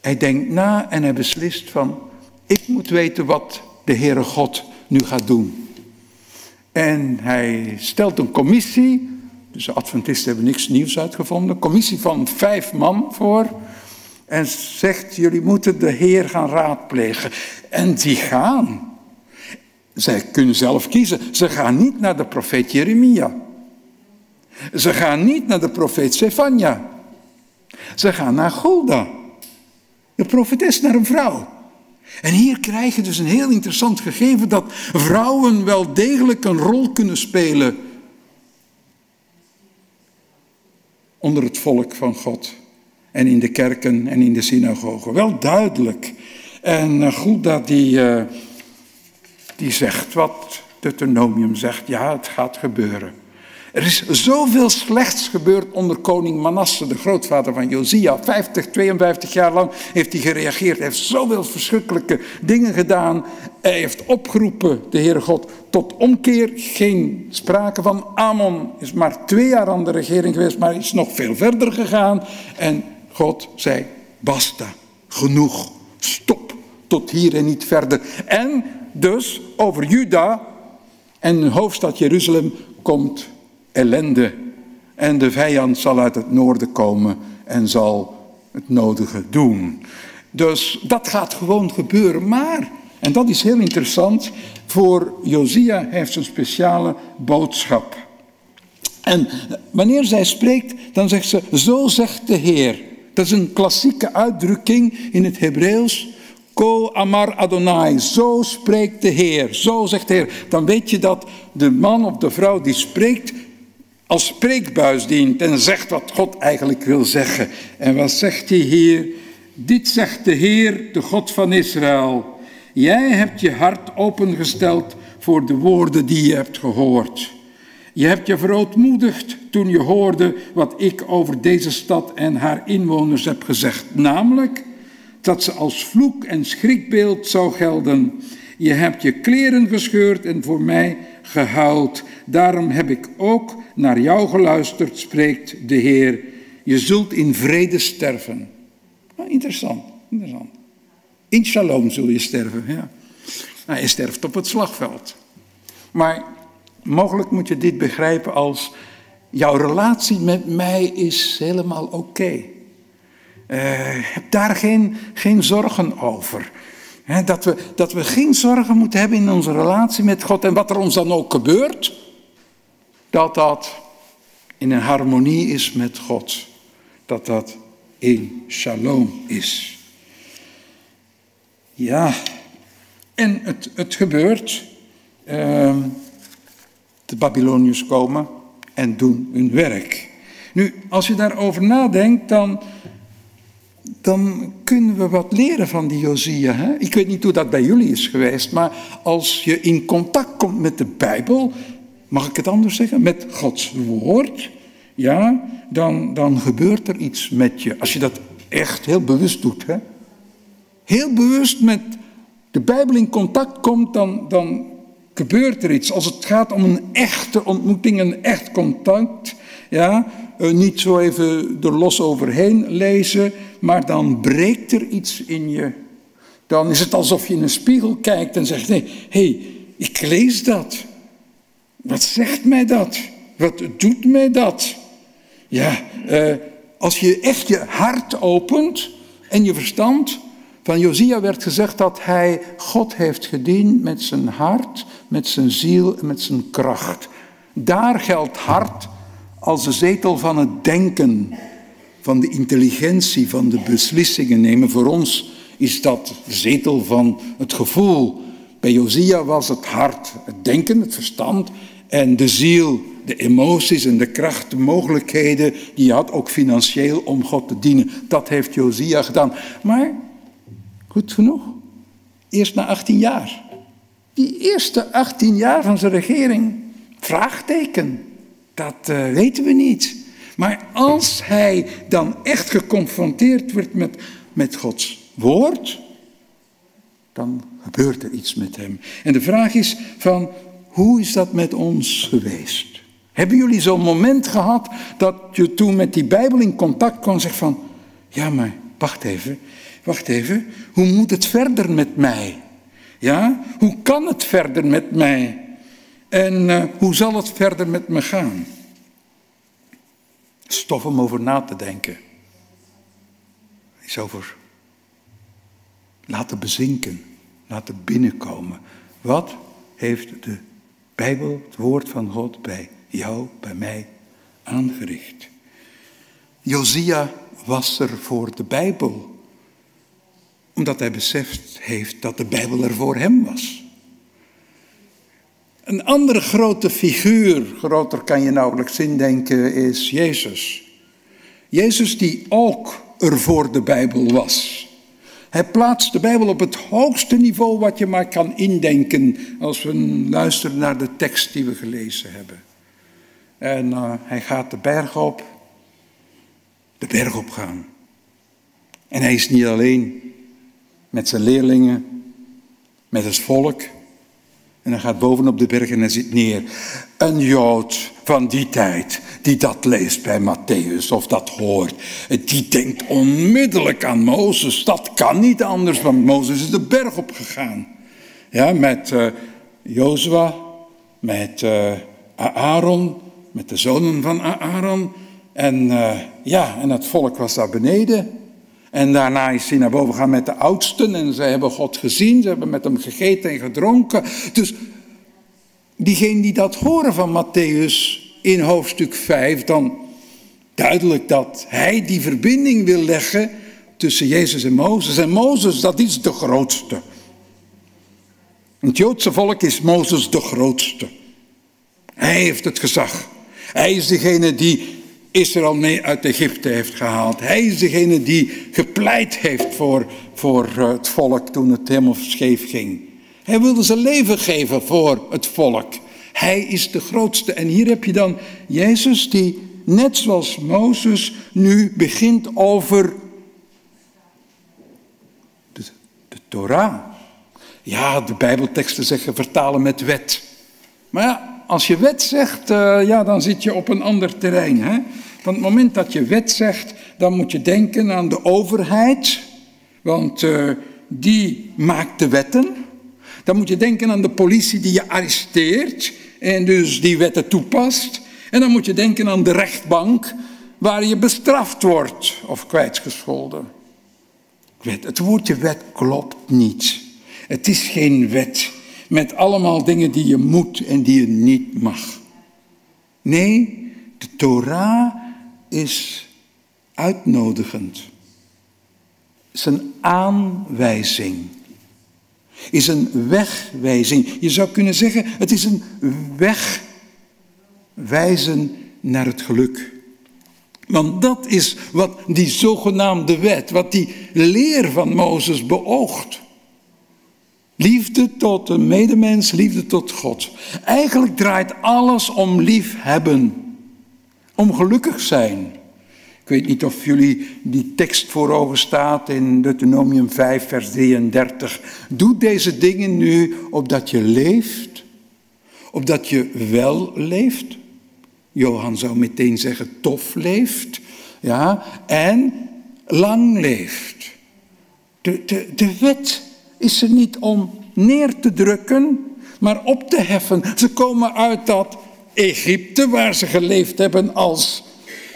F: hij denkt na en hij beslist van, ik moet weten wat de Heere God nu gaat doen. En hij stelt een commissie, dus de Adventisten hebben niks nieuws uitgevonden, een commissie van vijf man voor. En zegt, jullie moeten de Heer gaan raadplegen. En die gaan. Zij kunnen zelf kiezen. Ze gaan niet naar de profeet Jeremia. Ze gaan niet naar de profeet Stefania. Ze gaan naar Golda. De profetes naar een vrouw. En hier krijg je dus een heel interessant gegeven dat vrouwen wel degelijk een rol kunnen spelen onder het volk van God. En in de kerken en in de synagogen. Wel duidelijk. En eh, goed dat die, uh, die zegt wat Deuteronomium zegt. Ja, het gaat gebeuren. Er is zoveel slechts gebeurd onder koning Manasse, de grootvader van Josia. 50, 52 jaar lang heeft hij gereageerd. Hij heeft zoveel verschrikkelijke dingen gedaan. Hij heeft opgeroepen, de Heere God, tot omkeer. Geen sprake van. Amon is maar twee jaar aan de regering geweest, maar is nog veel verder gegaan. En God zei, basta, genoeg, stop, tot hier en niet verder. En dus over Juda en hoofdstad Jeruzalem komt ellende. En de vijand zal uit het noorden komen en zal het nodige doen. Dus dat gaat gewoon gebeuren. Maar, en dat is heel interessant, voor Josia heeft ze een speciale boodschap. En wanneer zij spreekt, dan zegt ze, zo zegt de Heer. Dat is een klassieke uitdrukking in het Hebreeuws. Ko amar Adonai, zo spreekt de Heer, zo zegt de Heer. Dan weet je dat de man of de vrouw die spreekt, als spreekbuis dient en zegt wat God eigenlijk wil zeggen. En wat zegt hij hier? Dit zegt de Heer, de God van Israël. Jij hebt je hart opengesteld voor de woorden die je hebt gehoord. Je hebt je verootmoedigd toen je hoorde wat ik over deze stad en haar inwoners heb gezegd, namelijk dat ze als vloek en schrikbeeld zou gelden. Je hebt je kleren gescheurd en voor mij gehuild. Daarom heb ik ook naar jou geluisterd, spreekt de Heer. Je zult in vrede sterven. Nou, interessant, interessant. In shalom zul je sterven, ja. Nou, je sterft op het slagveld. Maar mogelijk moet je dit begrijpen als jouw relatie met mij is helemaal oké. heb daar geen, geen zorgen over. Dat, we, dat we geen zorgen moeten hebben in onze relatie met God. En wat er ons dan ook gebeurt, dat dat in een harmonie is met God. Dat dat in shalom is. Ja, en het, het gebeurt. Uh, de Babyloniërs komen en doen hun werk. Nu, als je daarover nadenkt, dan, dan kunnen we wat leren van die Josia. Hè? Ik weet niet hoe dat bij jullie is geweest, maar als je in contact komt met de Bijbel, mag ik het anders zeggen, met Gods woord, ja, dan, dan gebeurt er iets met je. Als je dat echt heel bewust doet. Hè? Heel bewust met de Bijbel in contact komt, dan, dan gebeurt er iets. Als het gaat om een echte ontmoeting, een echt contact, ja, niet zo even er los overheen lezen, maar dan breekt er iets in je. Dan is het alsof je in een spiegel kijkt en zegt: nee, hey, ik lees dat. Wat zegt mij dat? Wat doet mij dat? Ja, eh, als je echt je hart opent en je verstand. Van Josia werd gezegd dat hij God heeft gediend met zijn hart, met zijn ziel en met zijn kracht. Daar geldt hart als de zetel van het denken, van de intelligentie, van de beslissingen nemen. Voor ons is dat de zetel van het gevoel. Bij Josia was het hart, het denken, het verstand en de ziel, de emoties en de kracht, de mogelijkheden die je had, ook financieel om God te dienen. Dat heeft Josia gedaan. Maar, goed genoeg, eerst na 18 jaar. Die eerste 18 jaar van zijn regering, vraagteken, dat uh, weten we niet. Maar als hij dan echt geconfronteerd wordt met, met Gods woord, dan gebeurt er iets met hem. En de vraag is van, hoe is dat met ons geweest? Hebben jullie zo'n moment gehad dat je toen met die Bijbel in contact en zegt van, ja maar wacht even, wacht even, hoe moet het verder met mij? Ja, hoe kan het verder met mij? En uh, hoe zal het verder met me gaan? Stof om over na te denken. Is over laten bezinken, laten binnenkomen. Wat heeft de Bijbel, het woord van God, bij jou, bij mij aangericht? Josia was er voor de Bijbel, omdat hij beseft heeft dat de Bijbel er voor hem was. Een andere grote figuur, groter kan je nauwelijks indenken, is Jezus. Jezus die ook er voor de Bijbel was. Hij plaatst de Bijbel op het hoogste niveau wat je maar kan indenken als we luisteren naar de tekst die we gelezen hebben. En uh, hij gaat de berg op, de berg op gaan. En hij is niet alleen met zijn leerlingen, met het volk. En hij gaat bovenop de berg en hij zit neer. Een Jood van die tijd, die dat leest bij Matthäus of dat hoort, die denkt onmiddellijk aan Mozes. Dat kan niet anders, want Mozes is de berg opgegaan. Ja, met uh, Jozua, met uh, Aaron, met de zonen van Aaron. En uh, ja, en het volk was daar beneden. En daarna is hij naar boven gegaan met de oudsten en ze hebben God gezien, ze hebben met hem gegeten en gedronken. Dus diegenen die dat horen van Matthäus in hoofdstuk 5, dan duidelijk dat hij die verbinding wil leggen tussen Jezus en Mozes. En Mozes, dat is de grootste. Het Joodse volk is Mozes de grootste. Hij heeft het gezag. Hij is degene die Israël mee uit Egypte heeft gehaald. Hij is degene die gepleit heeft voor, voor eh, het volk toen het helemaal scheef ging. Hij wilde zijn leven geven voor het volk. Hij is de grootste. En hier heb je dan Jezus die, net zoals Mozes, nu begint over de, de Torah. Ja, de Bijbelteksten zeggen vertalen met wet. Maar ja, als je wet zegt, uh, ja, dan zit je op een ander terrein. Hè? Van het moment dat je wet zegt, dan moet je denken aan de overheid, want uh, die maakt de wetten. Dan moet je denken aan de politie die je arresteert en dus die wetten toepast. En dan moet je denken aan de rechtbank, waar je bestraft wordt of kwijtgescholden. Het woordje wet klopt niet. Het is geen wet met allemaal dingen die je moet en die je niet mag. Nee, de Torah is uitnodigend. Is een aanwijzing. Is een wegwijzing. Je zou kunnen zeggen, het is een wegwijzen naar het geluk. Want dat is wat die zogenaamde wet, wat die leer van Mozes beoogt. Liefde tot een medemens, liefde tot God. Eigenlijk draait alles om liefhebben, om gelukkig zijn. Ik weet niet of jullie die tekst voor ogen staat in Deuteronomium 5, vers 33. Doe deze dingen nu opdat je leeft, opdat je wel leeft. Johan zou meteen zeggen tof leeft, ja, en lang leeft. De, de, de wet is er niet om neer te drukken, maar op te heffen. Ze komen uit dat Egypte, waar ze geleefd hebben als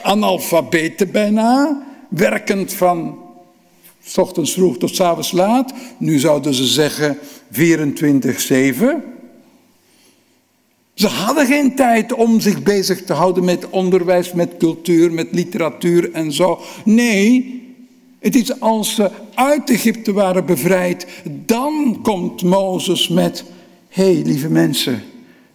F: analfabeten bijna, werkend van s ochtends vroeg tot s avonds laat. Nu zouden ze zeggen 24-7. Ze hadden geen tijd om zich bezig te houden met onderwijs, met cultuur, met literatuur en zo. Nee, het is als ze uit Egypte waren bevrijd, dan komt Mozes met, hé hey, lieve mensen,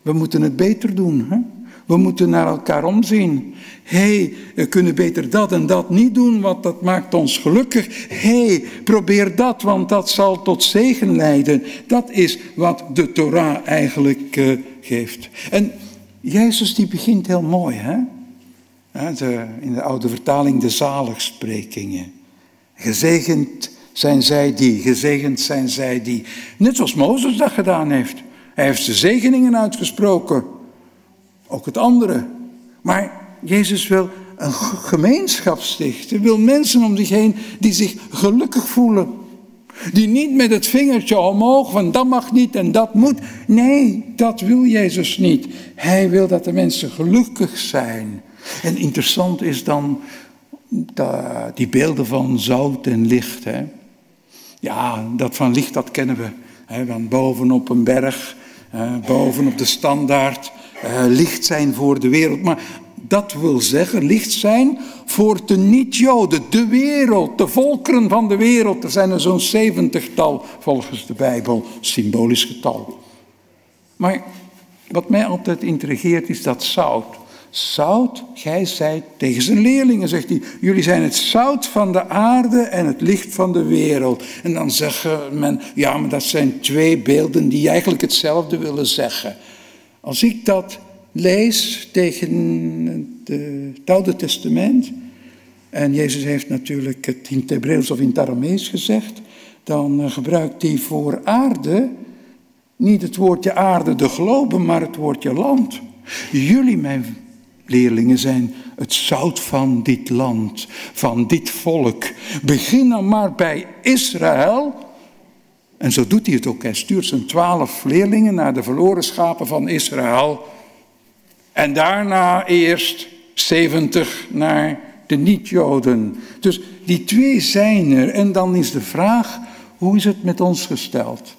F: we moeten het beter doen. Hè? We moeten naar elkaar omzien. Hé, hey, we kunnen beter dat en dat niet doen, want dat maakt ons gelukkig. Hé, hey, probeer dat, want dat zal tot zegen leiden. Dat is wat de Torah eigenlijk uh, geeft. En Jezus die begint heel mooi, hè? In de oude vertaling de zaligsprekingen. Gezegend zijn zij die, gezegend zijn zij die. Net zoals Mozes dat gedaan heeft. Hij heeft de zegeningen uitgesproken. Ook het andere. Maar Jezus wil een gemeenschap stichten. Wil mensen om zich heen die zich gelukkig voelen. Die niet met het vingertje omhoog van dat mag niet en dat moet. Nee, dat wil Jezus niet. Hij wil dat de mensen gelukkig zijn. En interessant is dan die beelden van zout en licht. Hè? Ja, dat van licht, dat kennen we. Hè? Boven op een berg, boven op de standaard, eh, licht zijn voor de wereld. Maar dat wil zeggen, licht zijn voor de niet-Joden, de wereld, de volkeren van de wereld. Er zijn er zo'n zeventigtal volgens de Bijbel, symbolisch getal. Maar wat mij altijd intrigeert is dat zout. Zout, gij zijt tegen zijn leerlingen, zegt hij. Jullie zijn het zout van de aarde en het licht van de wereld. En dan zeggen men, ja, maar dat zijn twee beelden die eigenlijk hetzelfde willen zeggen. Als ik dat lees tegen het Oude Testament, en Jezus heeft natuurlijk het in het Hebreeuws of in het Aramees gezegd, dan eh, gebruikt hij voor aarde niet het woordje aarde, de globe, maar het woordje land. Jullie, mijn leerlingen zijn het zout van dit land, van dit volk. Begin dan maar bij Israël. En zo doet hij het ook. Hij stuurt zijn twaalf leerlingen naar de verloren schapen van Israël. En daarna eerst zeventig naar de niet-Joden. Dus die twee zijn er. En dan is de vraag, hoe is het met ons gesteld?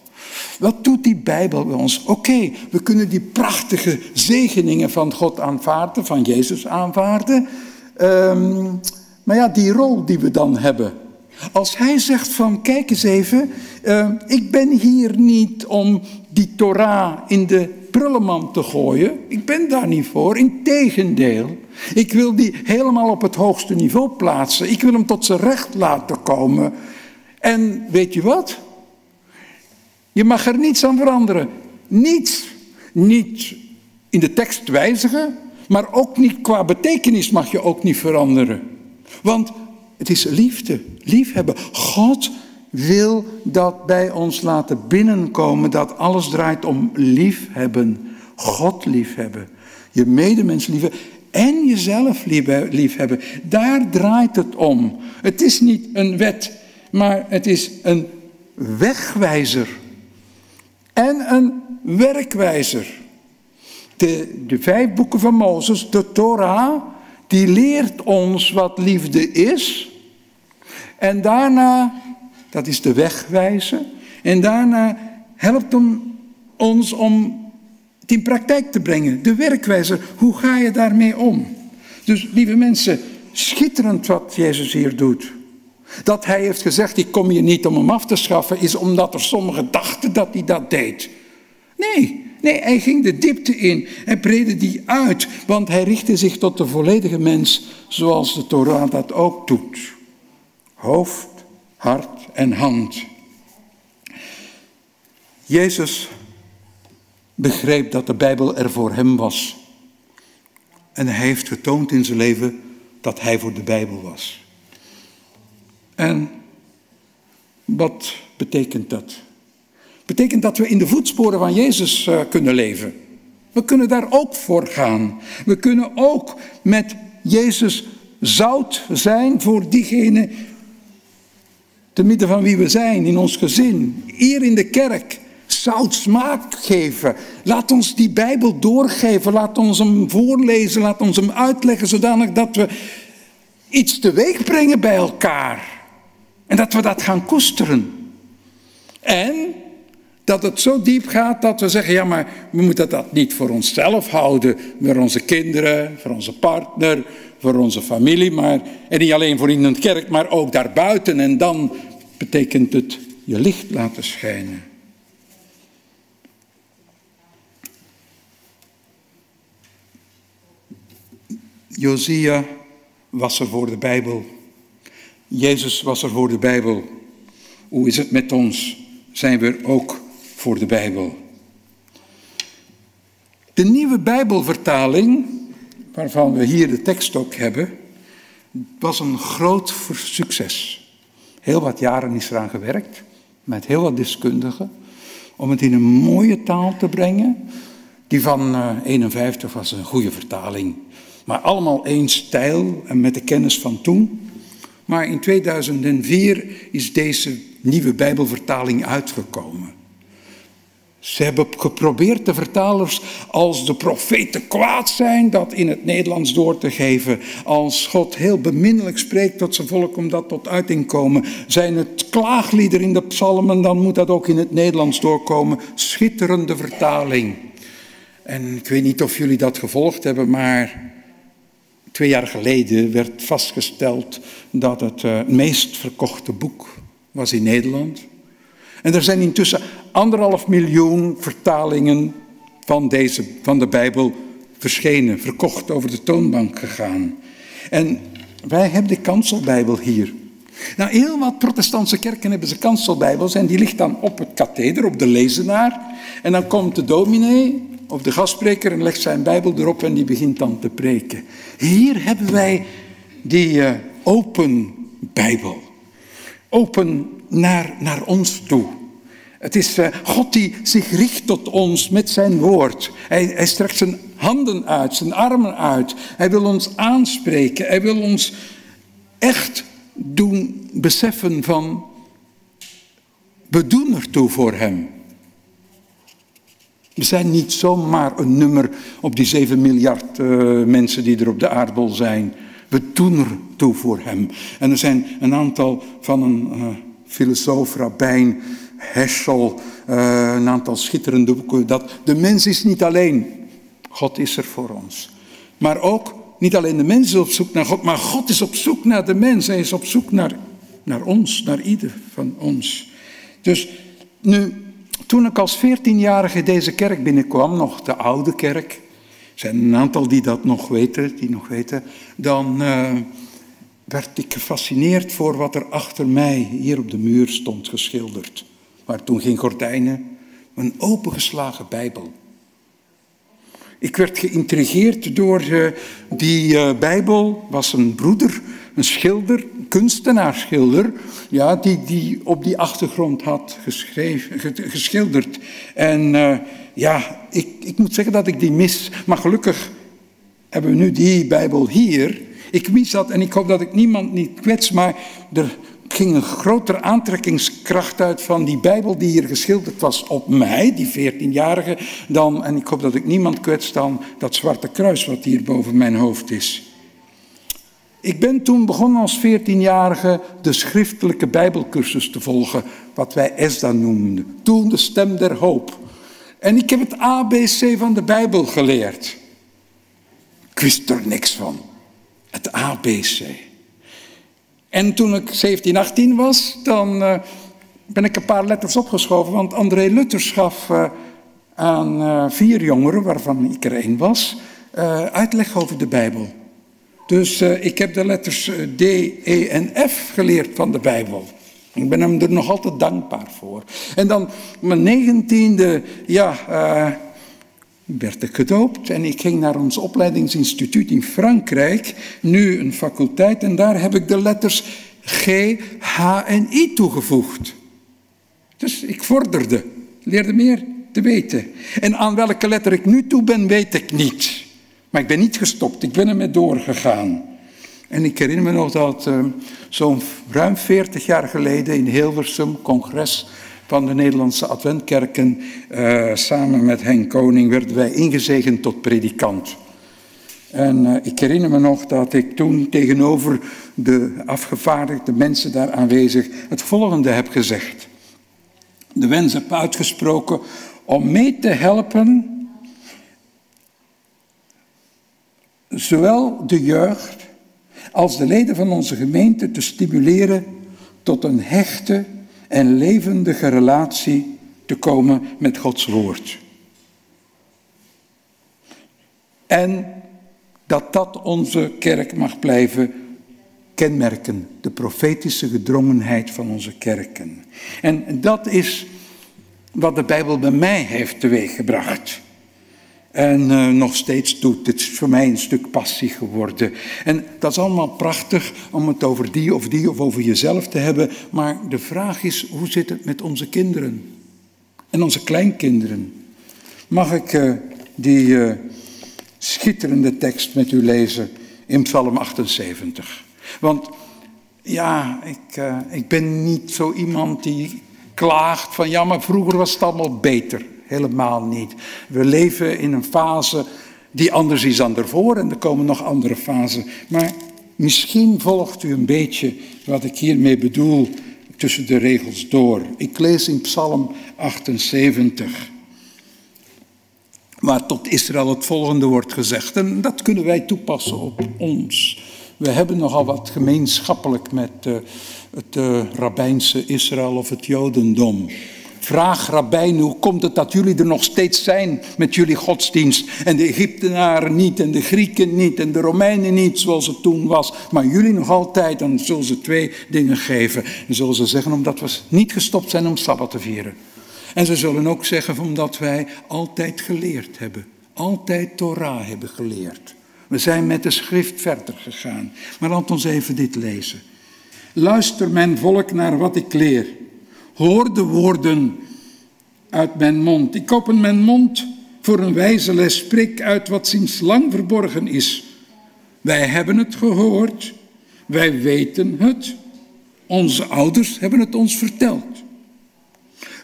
F: Wat doet die Bijbel bij ons? Oké, we kunnen die prachtige zegeningen van God aanvaarden, van Jezus aanvaarden. Um, maar ja, die rol die we dan hebben. Als hij zegt van, kijk eens even, uh, ik ben hier niet om die Torah in de prullenmand te gooien. Ik ben daar niet voor, integendeel. Ik wil die helemaal op het hoogste niveau plaatsen. Ik wil hem tot zijn recht laten komen. En weet je wat? Je mag er niets aan veranderen. Niets. Niet in de tekst wijzigen, maar ook niet qua betekenis mag je ook niet veranderen. Want het is liefde, liefhebben. God wil dat bij ons laten binnenkomen dat alles draait om liefhebben. God liefhebben. Je medemens liefhebben en jezelf liefhebben. Daar draait het om. Het is niet een wet, maar het is een wegwijzer en een werkwijzer. De, de vijf boeken van Mozes, de Torah, Die leert ons wat liefde is. En daarna, dat is de wegwijzer. En daarna helpt hem ons om het in praktijk te brengen. De werkwijzer, hoe ga je daarmee om? Dus lieve mensen, schitterend wat Jezus hier doet. Dat hij heeft gezegd, ik kom hier niet om hem af te schaffen, is omdat er sommigen dachten dat hij dat deed. Nee, nee, hij ging de diepte in. Hij breidde die uit, want hij richtte zich tot de volledige mens, zoals de Torah dat ook doet. Hoofd, hart en hand. Jezus begreep dat de Bijbel er voor hem was. En hij heeft getoond in zijn leven dat hij voor de Bijbel was. En wat betekent dat? Betekent dat we in de voetsporen van Jezus uh, kunnen leven. We kunnen daar ook voor gaan. We kunnen ook met Jezus zout zijn voor diegene te midden van wie we zijn, in ons gezin, hier in de kerk. Zout smaak geven. Laat ons die Bijbel doorgeven. Laat ons hem voorlezen. Laat ons hem uitleggen zodanig dat we iets teweeg brengen bij elkaar. En dat we dat gaan koesteren. En dat het zo diep gaat dat we zeggen, ja maar we moeten dat niet voor onszelf houden, voor onze kinderen, voor onze partner, voor onze familie, maar, en niet alleen voor in een kerk, maar ook daarbuiten. En dan betekent het je licht laten schijnen. Josia was er voor de Bijbel. Jezus was er voor de Bijbel. Hoe is het met ons? Zijn we er ook voor de Bijbel? De nieuwe Bijbelvertaling, waarvan we hier de tekst ook hebben, was een groot succes. Heel wat jaren is eraan gewerkt, met heel wat deskundigen, om het in een mooie taal te brengen. Die van 51 eh, was een goede vertaling, maar allemaal één stijl en met de kennis van toen. Maar in 2004 is deze nieuwe Bijbelvertaling uitgekomen. Ze hebben geprobeerd de vertalers als de profeten kwaad zijn dat in het Nederlands door te geven. Als God heel beminnelijk spreekt tot zijn volk om dat tot uiting komen. Zijn het klaaglieder in de psalmen, dan moet dat ook in het Nederlands doorkomen. Schitterende vertaling. En ik weet niet of jullie dat gevolgd hebben, maar Twee jaar geleden werd vastgesteld dat het uh, meest verkochte boek was in Nederland. En er zijn intussen anderhalf miljoen vertalingen van, deze, van de Bijbel verschenen, verkocht over de toonbank gegaan. En wij hebben de kanselbijbel hier. Nou, heel wat protestantse kerken hebben ze kanselbijbels en die ligt dan op het katheder, op de lezenaar. En dan komt de dominee of de gastspreker en legt zijn Bijbel erop en die begint dan te preken. Hier hebben wij die uh, open Bijbel. Open naar, naar ons toe. Het is uh, God die zich richt tot ons met zijn woord. Hij, hij strekt zijn handen uit, zijn armen uit. Hij wil ons aanspreken. Hij wil ons echt doen beseffen van, we doen ertoe voor hem. We zijn niet zomaar een nummer op die 7 miljard uh, mensen die er op de aardbol zijn. We doen er toe voor hem. En er zijn een aantal van een uh, filosoof, rabbijn, Heschel, uh, een aantal schitterende boeken. Dat de mens is niet alleen. God is er voor ons. Maar ook niet alleen de mens is op zoek naar God, maar God is op zoek naar de mens. Hij is op zoek naar, naar ons, naar ieder van ons. Dus nu, toen ik als veertienjarige deze kerk binnenkwam, nog de oude kerk, er zijn een aantal die dat nog weten, die nog weten, dan uh, werd ik gefascineerd voor wat er achter mij hier op de muur stond geschilderd. Maar toen geen gordijnen, een opengeslagen Bijbel. Ik werd geïntrigeerd door uh, die uh, Bijbel, was een broeder een schilder, een kunstenaarsschilder, ja, die, die op die achtergrond had geschreven, geschilderd. En uh, ja, ik, ik moet zeggen dat ik die mis. Maar gelukkig hebben we nu die Bijbel hier. Ik mis dat en ik hoop dat ik niemand niet kwets, maar er ging een grotere aantrekkingskracht uit van die Bijbel die hier geschilderd was op mij, die 14-jarige, dan, en ik hoop dat ik niemand kwets, dan dat zwarte kruis wat hier boven mijn hoofd is. Ik ben toen begonnen als 14-jarige de schriftelijke Bijbelcursus te volgen, wat wij ESDA noemden. Toen de stem der hoop. En ik heb het ABC van de Bijbel geleerd. Ik wist er niks van. Het ABC. En toen ik 17, 18 was, dan uh, ben ik een paar letters opgeschoven, want André Lutters gaf uh, aan uh, vier jongeren, waarvan ik er één was, uitleg over de Bijbel. Dus ik heb de letters D, E en F geleerd van de Bijbel. Ik ben hem er nog altijd dankbaar voor. En dan mijn negentiende, ja, werd ik gedoopt en ik ging naar ons opleidingsinstituut in Frankrijk, nu een faculteit, en daar heb ik de letters G, H en I toegevoegd. Dus ik vorderde, leerde meer te weten. En aan welke letter ik nu toe ben, weet ik niet. Maar ik ben niet gestopt, ik ben ermee doorgegaan. En ik herinner me nog dat uh, zo'n ruim 40 jaar geleden in Hilversum, congres van de Nederlandse Adventkerken, uh, samen met Henk Koning, werden wij ingezegend tot predikant. En uh, ik herinner me nog dat ik toen tegenover de afgevaardigde mensen daar aanwezig het volgende heb gezegd. De wens heb uitgesproken om mee te helpen, zowel de jeugd als de leden van onze gemeente te stimuleren tot een hechte en levendige relatie te komen met Gods woord. En dat dat onze kerk mag blijven kenmerken, de profetische gedrongenheid van onze kerken. En dat is wat de Bijbel bij mij heeft teweeggebracht. En uh, nog steeds doet. Het is voor mij een stuk passie geworden. En dat is allemaal prachtig om het over die of die of over jezelf te hebben. Maar de vraag is, hoe zit het met onze kinderen? En onze kleinkinderen? Mag ik uh, die uh, schitterende tekst met u lezen in Psalm 78? Want ja, ik, ik ben niet zo iemand die klaagt van ja, maar vroeger was het allemaal beter. Helemaal niet. We leven in een fase die anders is dan ervoor en er komen nog andere fasen. Maar misschien volgt u een beetje wat ik hiermee bedoel tussen de regels door. Ik lees in Psalm 78. Waar tot Israël het volgende wordt gezegd. En dat kunnen wij toepassen op ons. We hebben nogal wat gemeenschappelijk met uh, het uh, rabbijnse Israël of het Jodendom. Vraag rabbijn, hoe komt het dat jullie er nog steeds zijn met jullie godsdienst? En de Egyptenaren niet, en de Grieken niet, en de Romeinen niet, zoals het toen was. Maar jullie nog altijd, dan zullen ze twee dingen geven. En zullen ze zeggen, omdat we niet gestopt zijn om Sabbat te vieren. En ze zullen ook zeggen, omdat wij altijd geleerd hebben. Altijd Torah hebben geleerd. We zijn met de schrift verder gegaan. Maar laat ons even dit lezen. Luister mijn volk naar wat ik leer. Hoor de woorden uit mijn mond. Ik open mijn mond voor een wijze les. Spreek uit wat sinds lang verborgen is. Wij hebben het gehoord. Wij weten het. Onze ouders hebben het ons verteld.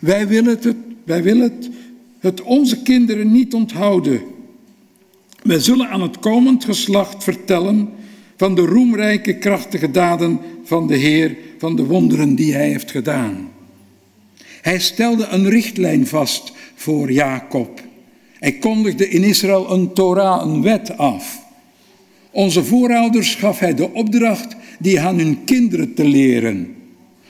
F: Wij willen het, wij willen het, het onze kinderen niet onthouden. Wij zullen aan het komend geslacht vertellen van de roemrijke, krachtige daden van de Heer, van de wonderen die Hij heeft gedaan. Hij stelde een richtlijn vast voor Jacob. Hij kondigde in Israël een Torah, een wet af. Onze voorouders gaf hij de opdracht die aan hun kinderen te leren.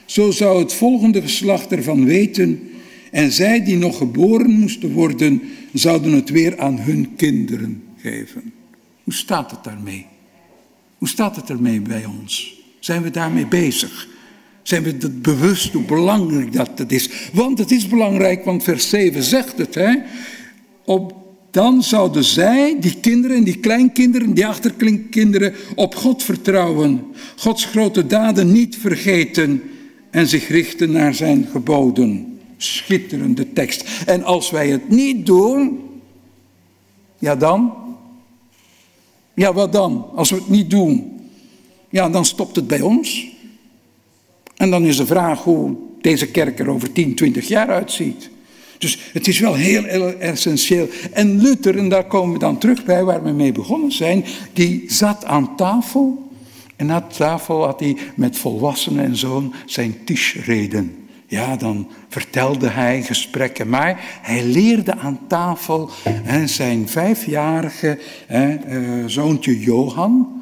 F: Zo zou het volgende geslacht ervan weten en zij die nog geboren moesten worden, zouden het weer aan hun kinderen geven. Hoe staat het daarmee? Hoe staat het ermee bij ons? Zijn we daarmee bezig? Zijn we het bewust hoe belangrijk dat het is? Want het is belangrijk, want vers 7 zegt het. Hè? Op, dan zouden zij, die kinderen en die kleinkinderen, die achterkleinkinderen, op God vertrouwen. Gods grote daden niet vergeten en zich richten naar zijn geboden. Schitterende tekst. En als wij het niet doen, ja dan? Ja, wat dan? Als we het niet doen, ja, dan stopt het bij ons. En dan is de vraag hoe deze kerk er over 10, 20 jaar uitziet. Dus het is wel heel, essentieel. En Luther, en daar komen we dan terug bij waar we mee begonnen zijn, die zat aan tafel En aan tafel had hij met volwassenen en zoon zijn tischreden. Ja, dan vertelde hij gesprekken. Maar hij leerde aan tafel hè, zijn vijfjarige hè, uh, zoontje Johan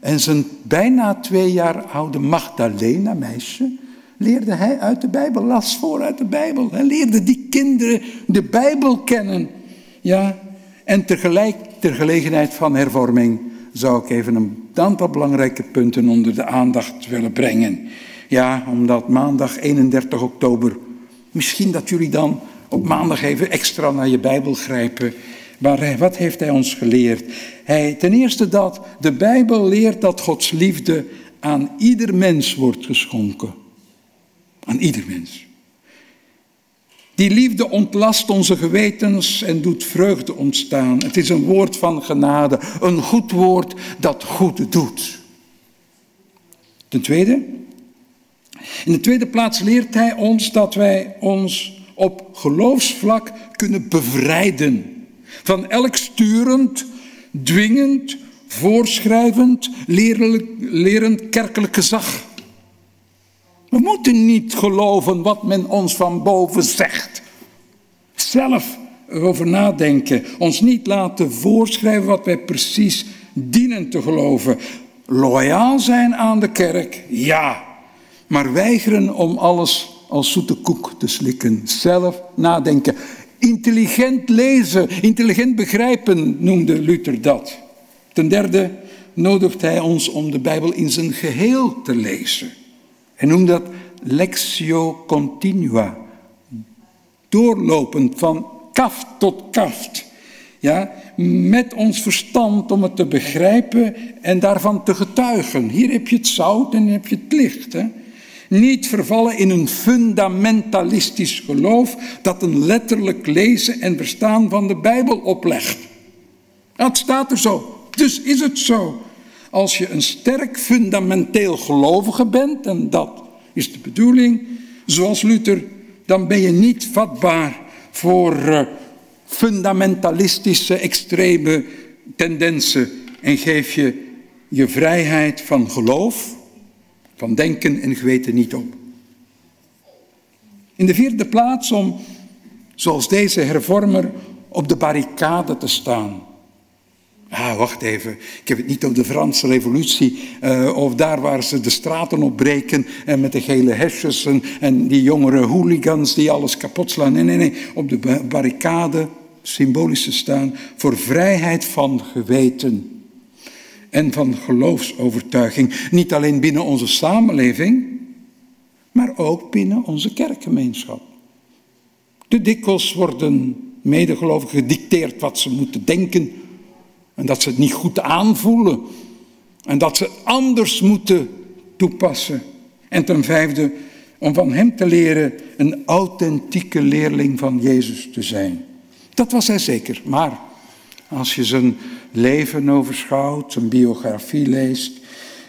F: en zijn bijna twee jaar oude Magdalena, meisje, leerde hij uit de Bijbel, las voor uit de Bijbel. Hij leerde die kinderen de Bijbel kennen. Ja, en tegelijk, ter gelegenheid van hervorming, zou ik even een aantal belangrijke punten onder de aandacht willen brengen. Ja, omdat maandag 31 oktober, misschien dat jullie dan op maandag even extra naar je Bijbel grijpen. Maar wat heeft hij ons geleerd? Hij, ten eerste dat de Bijbel leert dat Gods liefde aan ieder mens wordt geschonken. Aan ieder mens. Die liefde ontlast onze gewetens en doet vreugde ontstaan. Het is een woord van genade, een goed woord dat goed doet. Ten tweede, in de tweede plaats leert hij ons dat wij ons op geloofsvlak kunnen bevrijden van elk sturend, dwingend, voorschrijvend, lerend kerkelijk gezag. We moeten niet geloven wat men ons van boven zegt. Zelf erover nadenken. Ons niet laten voorschrijven wat wij precies dienen te geloven. Loyaal zijn aan de kerk, ja. Maar weigeren om alles als zoete koek te slikken. Zelf nadenken. Intelligent lezen, intelligent begrijpen noemde Luther dat. Ten derde nodigt hij ons om de Bijbel in zijn geheel te lezen. Hij noemt dat lectio continua. Doorlopend van kaft tot kaft. Ja, met ons verstand om het te begrijpen en daarvan te getuigen. Hier heb je het zout en heb je het licht. Niet vervallen in een fundamentalistisch geloof dat een letterlijk lezen en verstaan van de Bijbel oplegt. Dat staat er zo. Dus is het zo. Als je een sterk fundamenteel gelovige bent, en dat is de bedoeling, zoals Luther, dan ben je niet vatbaar voor uh, fundamentalistische, extreme tendensen en geef je je vrijheid van geloof, van denken en geweten niet op. In de vierde plaats om, zoals deze hervormer, op de barricade te staan. Ah, wacht even. Ik heb het niet over de Franse revolutie uh, of daar waar ze de straten opbreken en met de gele hesjes en, en, die jongere hooligans die alles kapot slaan. Nee, nee, nee. Op de barricade, symbolische staan, voor vrijheid van geweten en van geloofsovertuiging. Niet alleen binnen onze samenleving, maar ook binnen onze kerkgemeenschap. De dikwijls worden medegelovigen gedicteerd wat ze moeten denken en dat ze het niet goed aanvoelen. En dat ze anders moeten toepassen. En ten vijfde, om van hem te leren een authentieke leerling van Jezus te zijn. Dat was hij zeker. Maar als je zijn leven overschouwt, zijn biografie leest,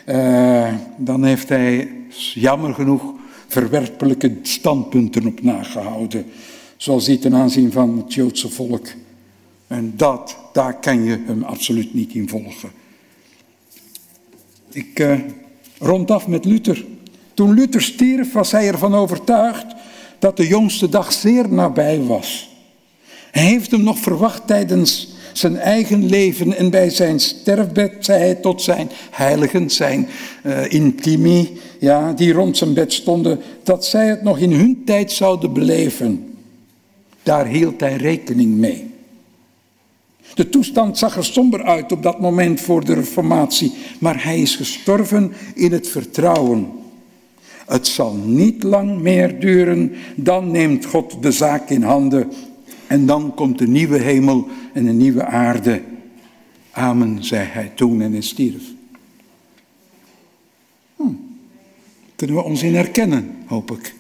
F: eh, dan heeft hij jammer genoeg verwerpelijke standpunten op nagehouden. Zoals hij ten aanzien van het Joodse volk en dat, daar kan je hem absoluut niet in volgen. Ik uh, rond af met Luther. Toen Luther stierf, was hij ervan overtuigd dat de jongste dag zeer nabij was. Hij heeft hem nog verwacht tijdens zijn eigen leven en bij zijn sterfbed zei hij tot zijn heiligen, zijn uh, intimi, ja, die rond zijn bed stonden, dat zij het nog in hun tijd zouden beleven. Daar hield hij rekening mee. De toestand zag er somber uit op dat moment voor de Reformatie, maar hij is gestorven in het vertrouwen. Het zal niet lang meer duren, dan neemt God de zaak in handen en dan komt de nieuwe hemel en een nieuwe aarde. Amen, zei hij toen en hij stierf. Hm. Kunnen we ons in herkennen, hoop ik.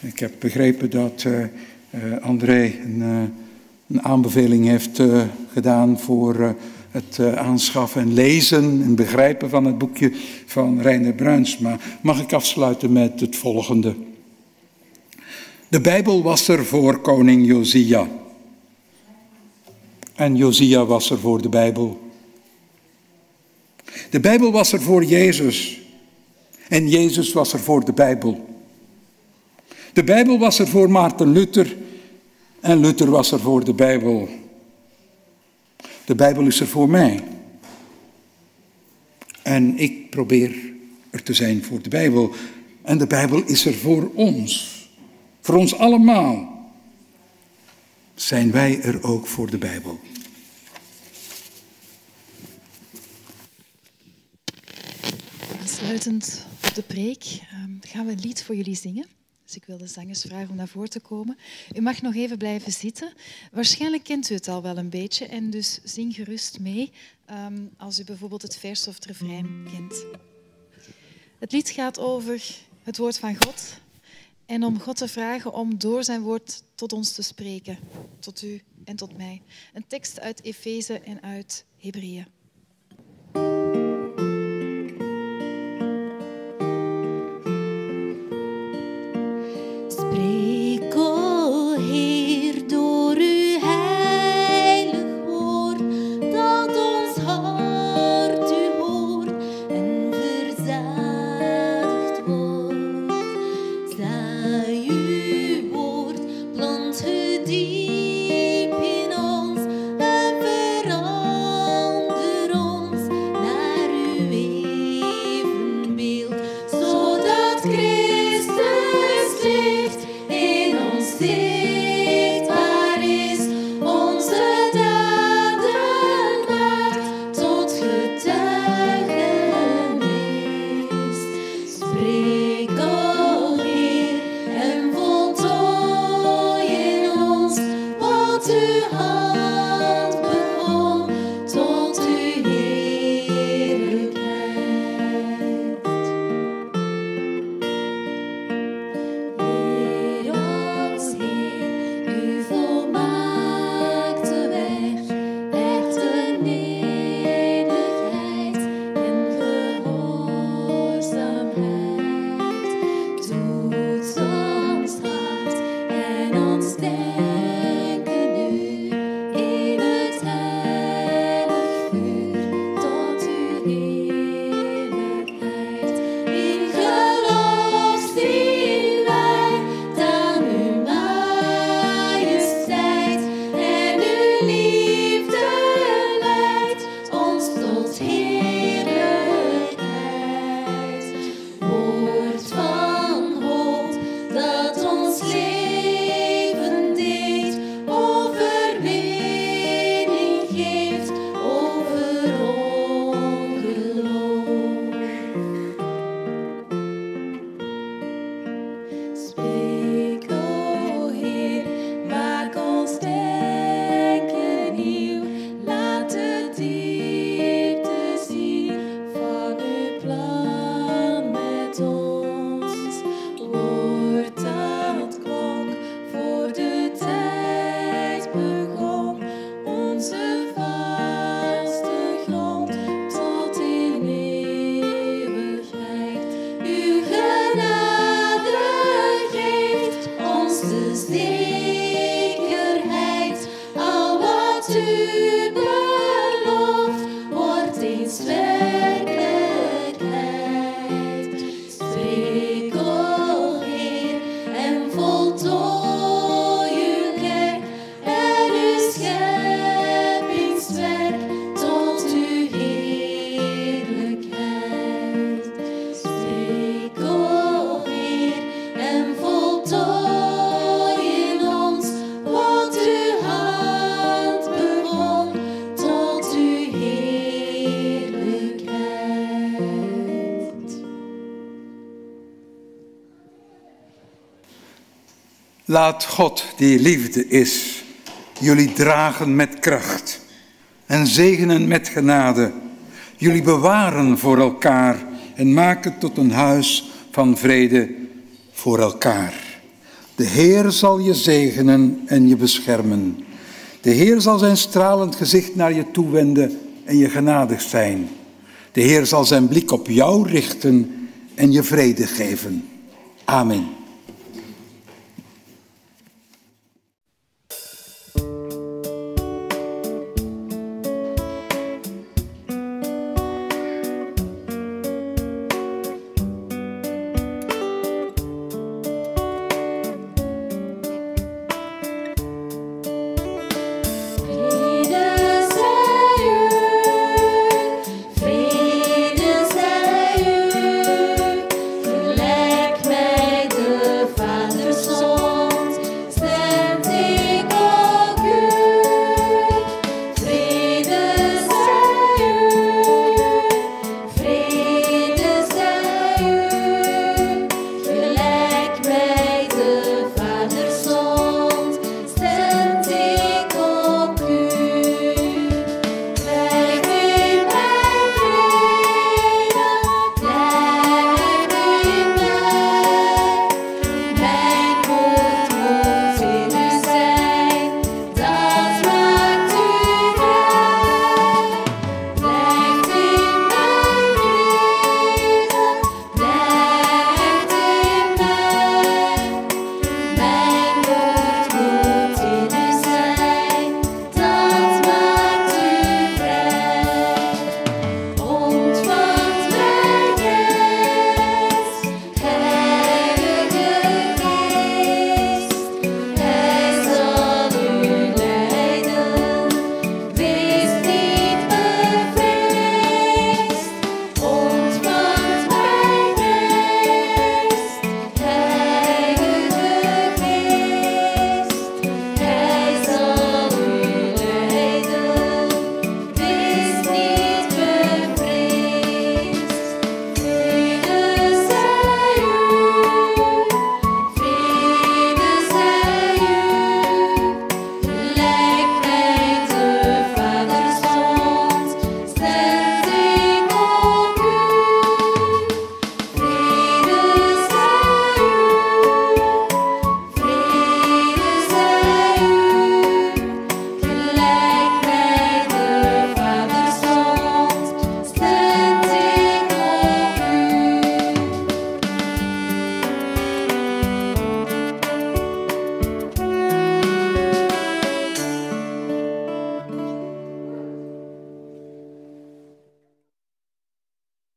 F: Ik heb begrepen dat uh, uh, André een. Uh, een aanbeveling heeft gedaan voor het aanschaffen en lezen en begrijpen van het boekje van Reiner Bruinsma. Mag ik afsluiten met het volgende. De Bijbel was er voor koning Josia. En Josia was er voor de Bijbel. De Bijbel was er voor Jezus. En Jezus was er voor de Bijbel. De Bijbel was er voor Maarten Luther. En Luther was er voor de Bijbel. De Bijbel is er voor mij. En ik probeer er te zijn voor de Bijbel. En de Bijbel is er voor ons. Voor ons allemaal. Zijn wij er ook voor de Bijbel?
B: Aansluitend op de preek ehm, gaan we een lied voor jullie zingen. Dus ik wil de zangers vragen om naar voren te komen. U mag nog even blijven zitten. Waarschijnlijk kent u het al wel een beetje en dus zing gerust mee ehm, als u bijvoorbeeld het vers of het refrein kent. Het lied gaat over het woord van God en om God te vragen om door zijn woord tot ons te spreken, tot u en tot mij. Een tekst uit Efeze en uit Hebreeën.
F: Laat God, die liefde is, jullie dragen met kracht en zegenen met genade. Jullie bewaren voor elkaar en maken tot een huis van vrede voor elkaar. De Heer zal je zegenen en je beschermen. De Heer zal zijn stralend gezicht naar je toewenden en je genadig zijn. De Heer zal zijn blik op jou richten en je vrede geven. Amen.